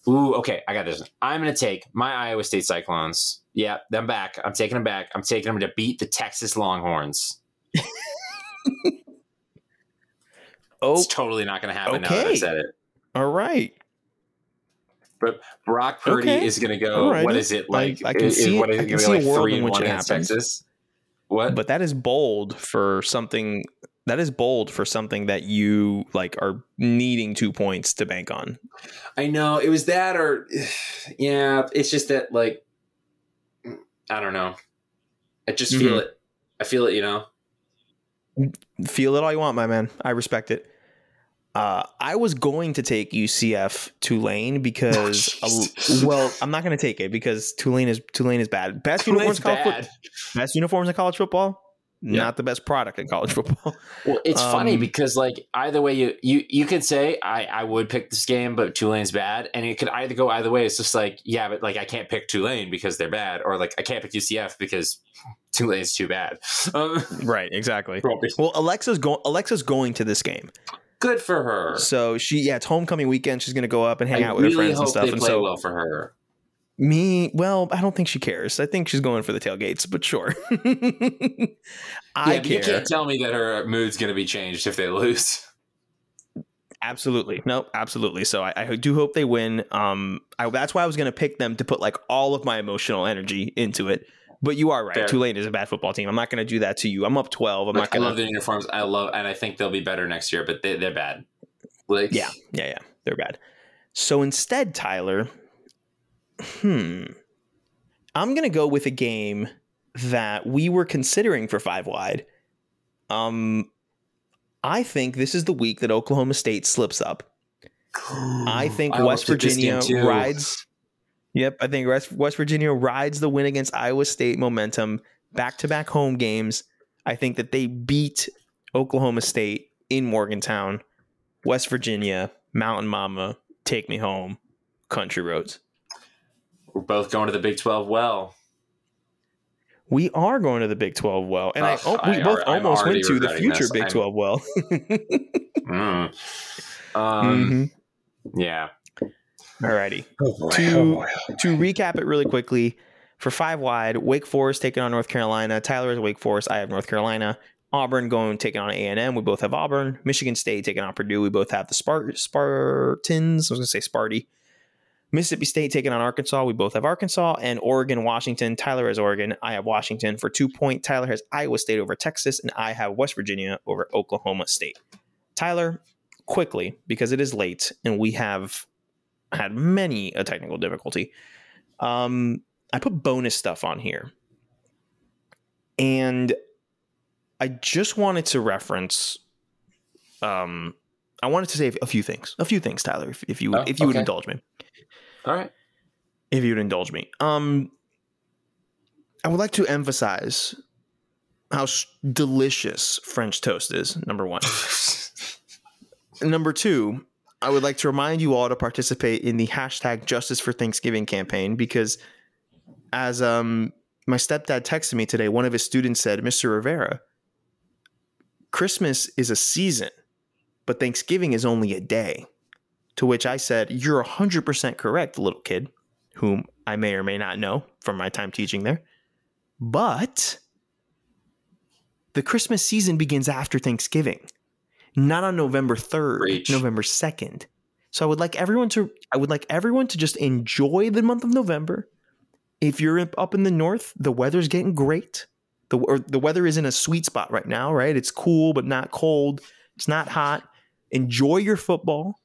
ooh, okay, I got this. one. I'm gonna take my Iowa State Cyclones. Yeah, them back. I'm taking them back. I'm taking them to beat the Texas Longhorns. Oh, It's totally not going to happen now that I said it. all right. But Brock Purdy Okay. is going to go. What is it like? I can is, see- what is I can see be a like world three in which one it happens. Texas? What? But that is bold for something. That is bold for something that you like are needing two points to bank on. I know it was that, or yeah, it's just that like I don't know. I just Mm-hmm. feel it. I feel it. You know. Feel it all you want, my man. I respect it. Uh, I was going to take UCF Tulane because, Jesus. well, I'm not going to take it because Tulane is Tulane is bad. Best Tulane's uniforms in college bad. Best uniforms in college football. Yeah. Not the best product in college football. Well, it's funny Um, because like either way you you you could say I I would pick this game, but Tulane's bad, and it could either go either way. It's just like yeah, but like I can't pick Tulane because they're bad, or like I can't pick UCF because Tulane's too bad. Um, right. Exactly. Well, Alexa's going. Alexa's going to this game, good for her. so she yeah, it's homecoming weekend. She's going to go up and hang I out with her really friends and stuff. they And so well for her. Me, well, I don't think she cares. I think she's going for the tailgates, but sure. I yeah, but you can't tell me that her mood's going to be changed if they lose. Absolutely. Nope, absolutely. So I, I do hope they win. Um, I, that's why I was going to pick them to put like all of my emotional energy into it. But you are right. Fair. Tulane is a bad football team. I'm not going to do that to you. I'm up 12. I'm Like, not I love their uniforms. I love, and I think they'll be better next year, but they, they're bad. Like Yeah, yeah, yeah. They're bad. So instead, Tyler, hmm, I'm going to go with a game that we were considering for five wide. Um, I think this is the week that Oklahoma State slips up. I think I West looked at this Virginia rides. Yep, I think West, West Virginia rides the win against Iowa State momentum back to back home games. I think that they beat Oklahoma State in Morgantown, West Virginia, Mountain Mama, take me home, country roads. We're both going to the Big Twelve. Well, We are going to the Big 12 well, and I, Ugh, oh, we I both alre- I'm almost went to the future this. Big I'm- 12 well. mm. um, Mhm. yeah. Alrighty. Oh boy. to to recap it really quickly, for five wide, Wake Forest taking on North Carolina. Tyler is Wake Forest. I have North Carolina. Auburn going taking on A and M. We both have Auburn. Michigan State taking on Purdue. We both have the Spart- Spartans. I was gonna say Sparty. Mississippi State taking on Arkansas. We both have Arkansas and Oregon, Washington. Tyler has Oregon. I have Washington for two point. Tyler has Iowa State over Texas, and I have West Virginia over Oklahoma State. Tyler, quickly because it is late and we have had many a technical difficulty. Um, I put bonus stuff on here, and I just wanted to reference. Um, I wanted to say a few things. A few things, Tyler, if, if you Oh, if you would indulge me. All right. If you would indulge me. Um, I would like to emphasize how delicious French toast is. Number one. Number two, I would like to remind you all to participate in the hashtag Justice for Thanksgiving campaign because, as um my stepdad texted me today, one of his students said, "Mr. Rivera, Christmas is a season, but Thanksgiving is only a day." To which I said, "You're hundred percent correct, little kid, whom I may or may not know from my time teaching there, but." The Christmas season begins after Thanksgiving not on November 3rd, Preach. November 2nd. So I would like everyone to I would like everyone to just enjoy the month of November. If you're up- in the north, the weather's getting great. The or the weather is in a sweet spot right now, right? It's cool but not cold. It's not hot. Enjoy your football.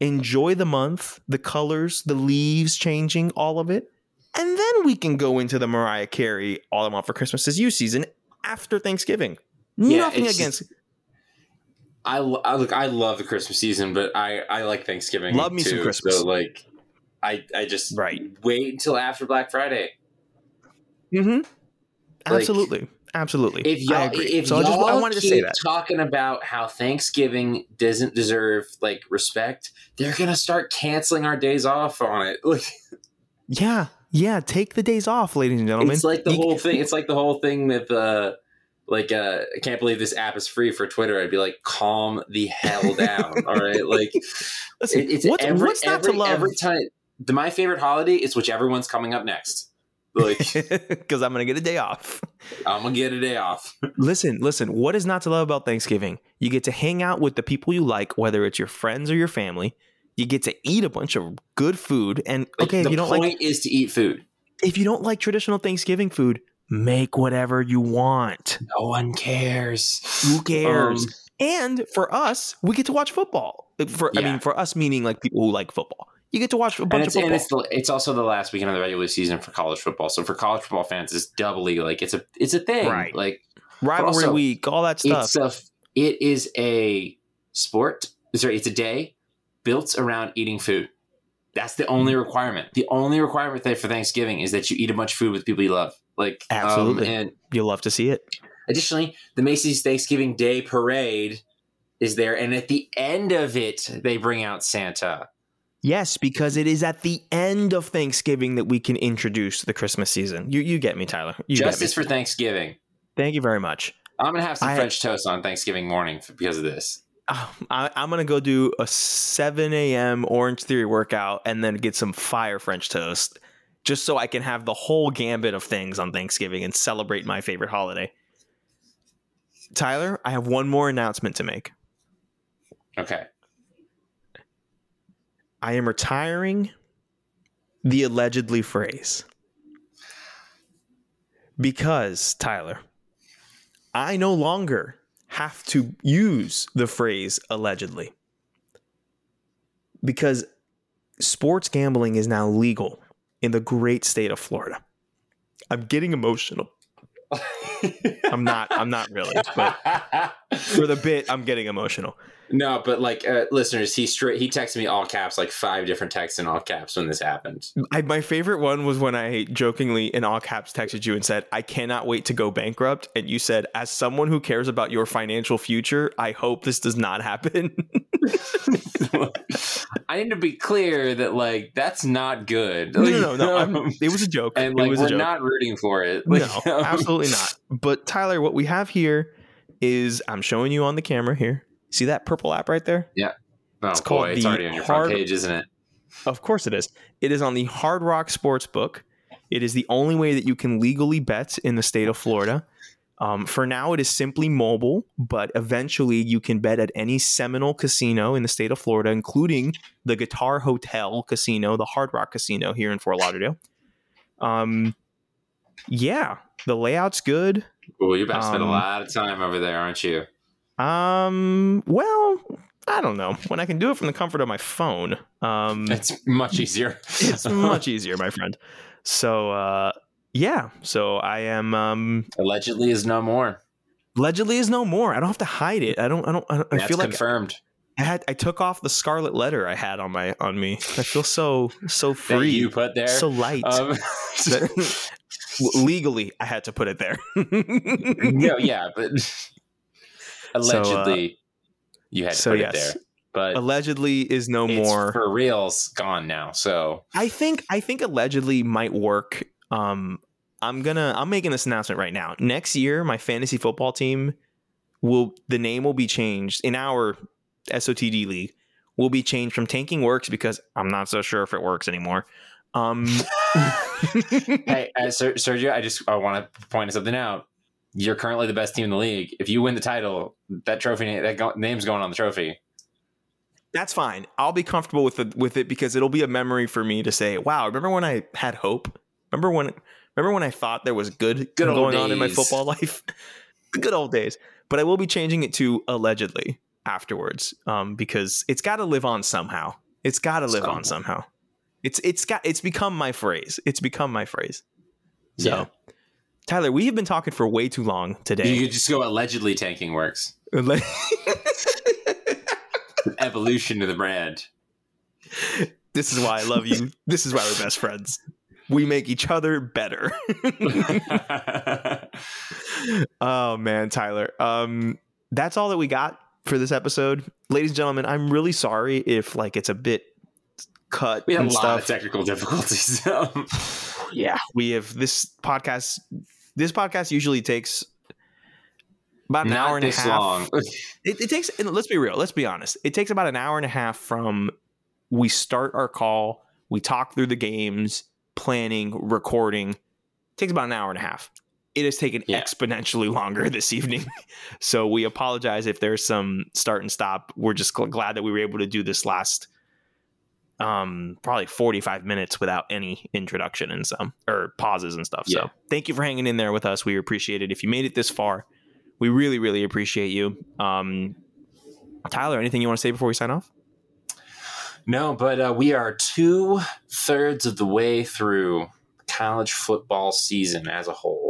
Enjoy the month, the colors, the leaves changing, all of it. And then we can go into the Mariah Carey All I Want for Christmas is You season after Thanksgiving. Yeah, Nothing against I, I look. I love the Christmas season, but I I like Thanksgiving. Love me some Christmas. So like, I I just Right. wait until after Black Friday. Mm-hmm. Like, Absolutely. If y'all, agree. if so y'all just I wanted to say that. talking about how Thanksgiving doesn't deserve like respect, they're gonna start canceling our days off on it. Like Yeah. Yeah. Take the days off, ladies and gentlemen. it's like the You- whole thing. It's like the whole thing with uh, like uh, I can't believe this app is free for Twitter. I'd be like, calm the hell down. all right, like Listen, it- it's what's, every, what's not every, to love? every time. The, my favorite holiday is whichever one's coming up next. Like Because I'm going to get a day off. I'm gonna get a day off. Listen, listen. What is not to love about Thanksgiving? You get to hang out with the people you like, whether it's your friends or your family. You get to eat a bunch of good food. And Like, okay, if the you don't point like is to eat food. if you don't like traditional Thanksgiving food, make whatever you want. No one cares. Who cares? Um, and for us, we get to watch football. For I mean, for us meaning like people who like football. You get to watch a and bunch it's, of and football. it's the, it's also the last weekend of the regular season for college football. So for college football fans, it's doubly like it's a it's a thing. Right. Like Rivalry also, week, all that stuff. it's a it is a sport. Sorry, it's a day built around eating food. That's the only Mm-hmm. requirement. The only requirement there for Thanksgiving is that you eat a bunch of food with people you love. Like um, Absolutely. and You'll love to see it. Additionally, the Macy's Thanksgiving Day Parade is there, and at the end of it, they bring out Santa. Yes, because it is at the end of Thanksgiving that we can introduce the Christmas season. You you get me, Tyler. You Justice me. for Thanksgiving. Thank you very much. I'm gonna have some I- French toast on Thanksgiving morning because of this. Oh, I, I'm gonna go do a 7 a.m. Orange Theory workout and then get some fire French toast, just so I can have the whole gambit of things on Thanksgiving and celebrate my favorite holiday. Tyler, I have one more announcement to make. Okay. I am retiring the allegedly phrase. Because, Tyler, I no longer have to use the phrase allegedly. Because sports gambling is now legal in the great state of Florida. I'm getting emotional. I'm not I'm not really, but for the bit I'm getting emotional. no, but like uh, listeners, he straight he texted me all caps, like five different texts in all caps when this happened. I, my favorite one was when I jokingly in all caps texted you and said, I cannot wait to go bankrupt. And you said, as someone who cares about your financial future, I hope this does not happen. I need to be clear that like that's not good. no, no, no, no. Um, it was a joke. and it like was we're a joke. not rooting for it. no, Like, um, absolutely not. But Tyler, what we have here is I'm showing you on the camera here. See that purple app right there? Oh It's called boy, it's the already on your hard- front page, isn't it? Of course it is. It is on the Hard Rock Sportsbook. It is the only way that you can legally bet in the state of Florida. Um, for now, it is simply mobile, but eventually you can bet at any Seminole casino in the state of Florida, including the Guitar Hotel Casino, the Hard Rock Casino here in Fort Lauderdale. Um, yeah, the layout's good. Well, you're about to spend a Um, lot of time over there, aren't you? Um, well, I don't know. When I can do it from the comfort of my phone, um, It's much easier. it's much easier, my friend. So, uh, yeah. So I am um, Allegedly is no more. allegedly is no more. I don't have to hide it. I don't. I don't. I, don't, I feel like confirmed. I had. I took off the scarlet letter I had on my on me. I feel so so free. you put there. so light. Um, That- legally, I had to put it there. no, yeah, but allegedly you had to so put yes. it there. But allegedly is no it's more. for reals gone now. So I think I think allegedly might work. Um, I'm gonna I'm making this announcement right now. Next year, my fantasy football team will the name will be changed in our SOTD league will be changed from Tanking Works because I'm not so sure if it works anymore. Um, hey, uh, Sergio, I just I want to point something out. You're currently the best team in the league. If you win the title, that trophy that go- name's going on the trophy. that's fine. I'll be comfortable with it with it because it'll be a memory for me to say, "Wow, remember when I had hope? Remember when remember when I thought there was good, Good going on in my football life? the good old days." But I will be changing it to allegedly afterwards um, because it's got to live on somehow. It's got to live on somehow. It's it's got it's become my phrase. It's become my phrase. So, Yeah. Tyler, we have been talking for way too long today. You could just go allegedly tanking works. Evolution to the brand. This is why I love you. This is why we're best friends. We make each other better. oh man, Tyler. Um that's all that we got for this episode. Ladies and gentlemen, I'm really sorry if like it's a bit cut we had a and lot stuff. of technical difficulties. Um, yeah, we have this podcast this podcast usually takes about an Not hour and a half. long. It, it takes. and Let's be real. Let's be honest. It takes about an hour and a half from we start our call, we talk through the games, planning, recording. It takes about an hour and a half. It has taken Yeah. exponentially longer this evening, so we apologize if there's some start and stop. We're just glad that we were able to do this last, um, probably 45 minutes without any introduction and some or pauses and stuff. Yeah. So thank you for hanging in there with us. We appreciate it. If you made it this far, we really, really appreciate you. Um, Tyler, anything you want to say before we sign off? No, but uh, we are two thirds of the way through college football season as a whole.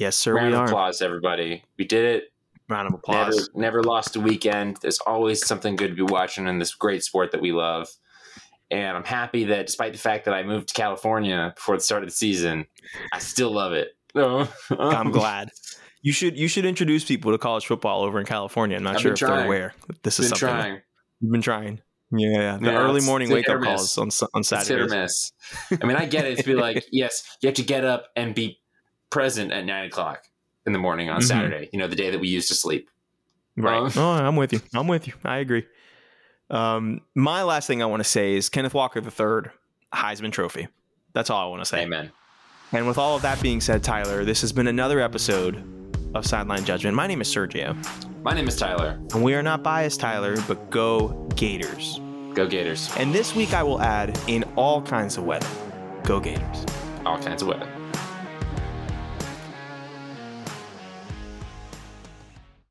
Yes, sir. Round of applause, everybody. We did it. Round of applause. never lost a weekend. There's always something good to be watching in this great sport that we love. And I'm happy that despite the fact that I moved to California before the start of the season, I still love it. I'm glad. You should you should introduce people to college football over in California. I'm not I've sure if they're aware. This is Been something. trying. You've been trying. Yeah, yeah. The Yeah, early morning wake up calls on on It's hit or miss. I mean, I get it. It's be like, yes, you have to get up and be present at nine o'clock in the morning on Mhm. Saturday. You know, the day that we used to sleep. Right. Um, oh, I'm with you. I'm with you. I agree. Um, my last thing I want to say is Kenneth Walker III Heisman Trophy. That's all I want to say. Amen. And with all of that being said, Tyler, this has been another episode of Sideline Judgment. My name is Sergio, My name is Tyler. and we are not biased, Tyler, but go Gators. Go Gators. And this week I will add in all kinds of weather, go Gators. All kinds of weather.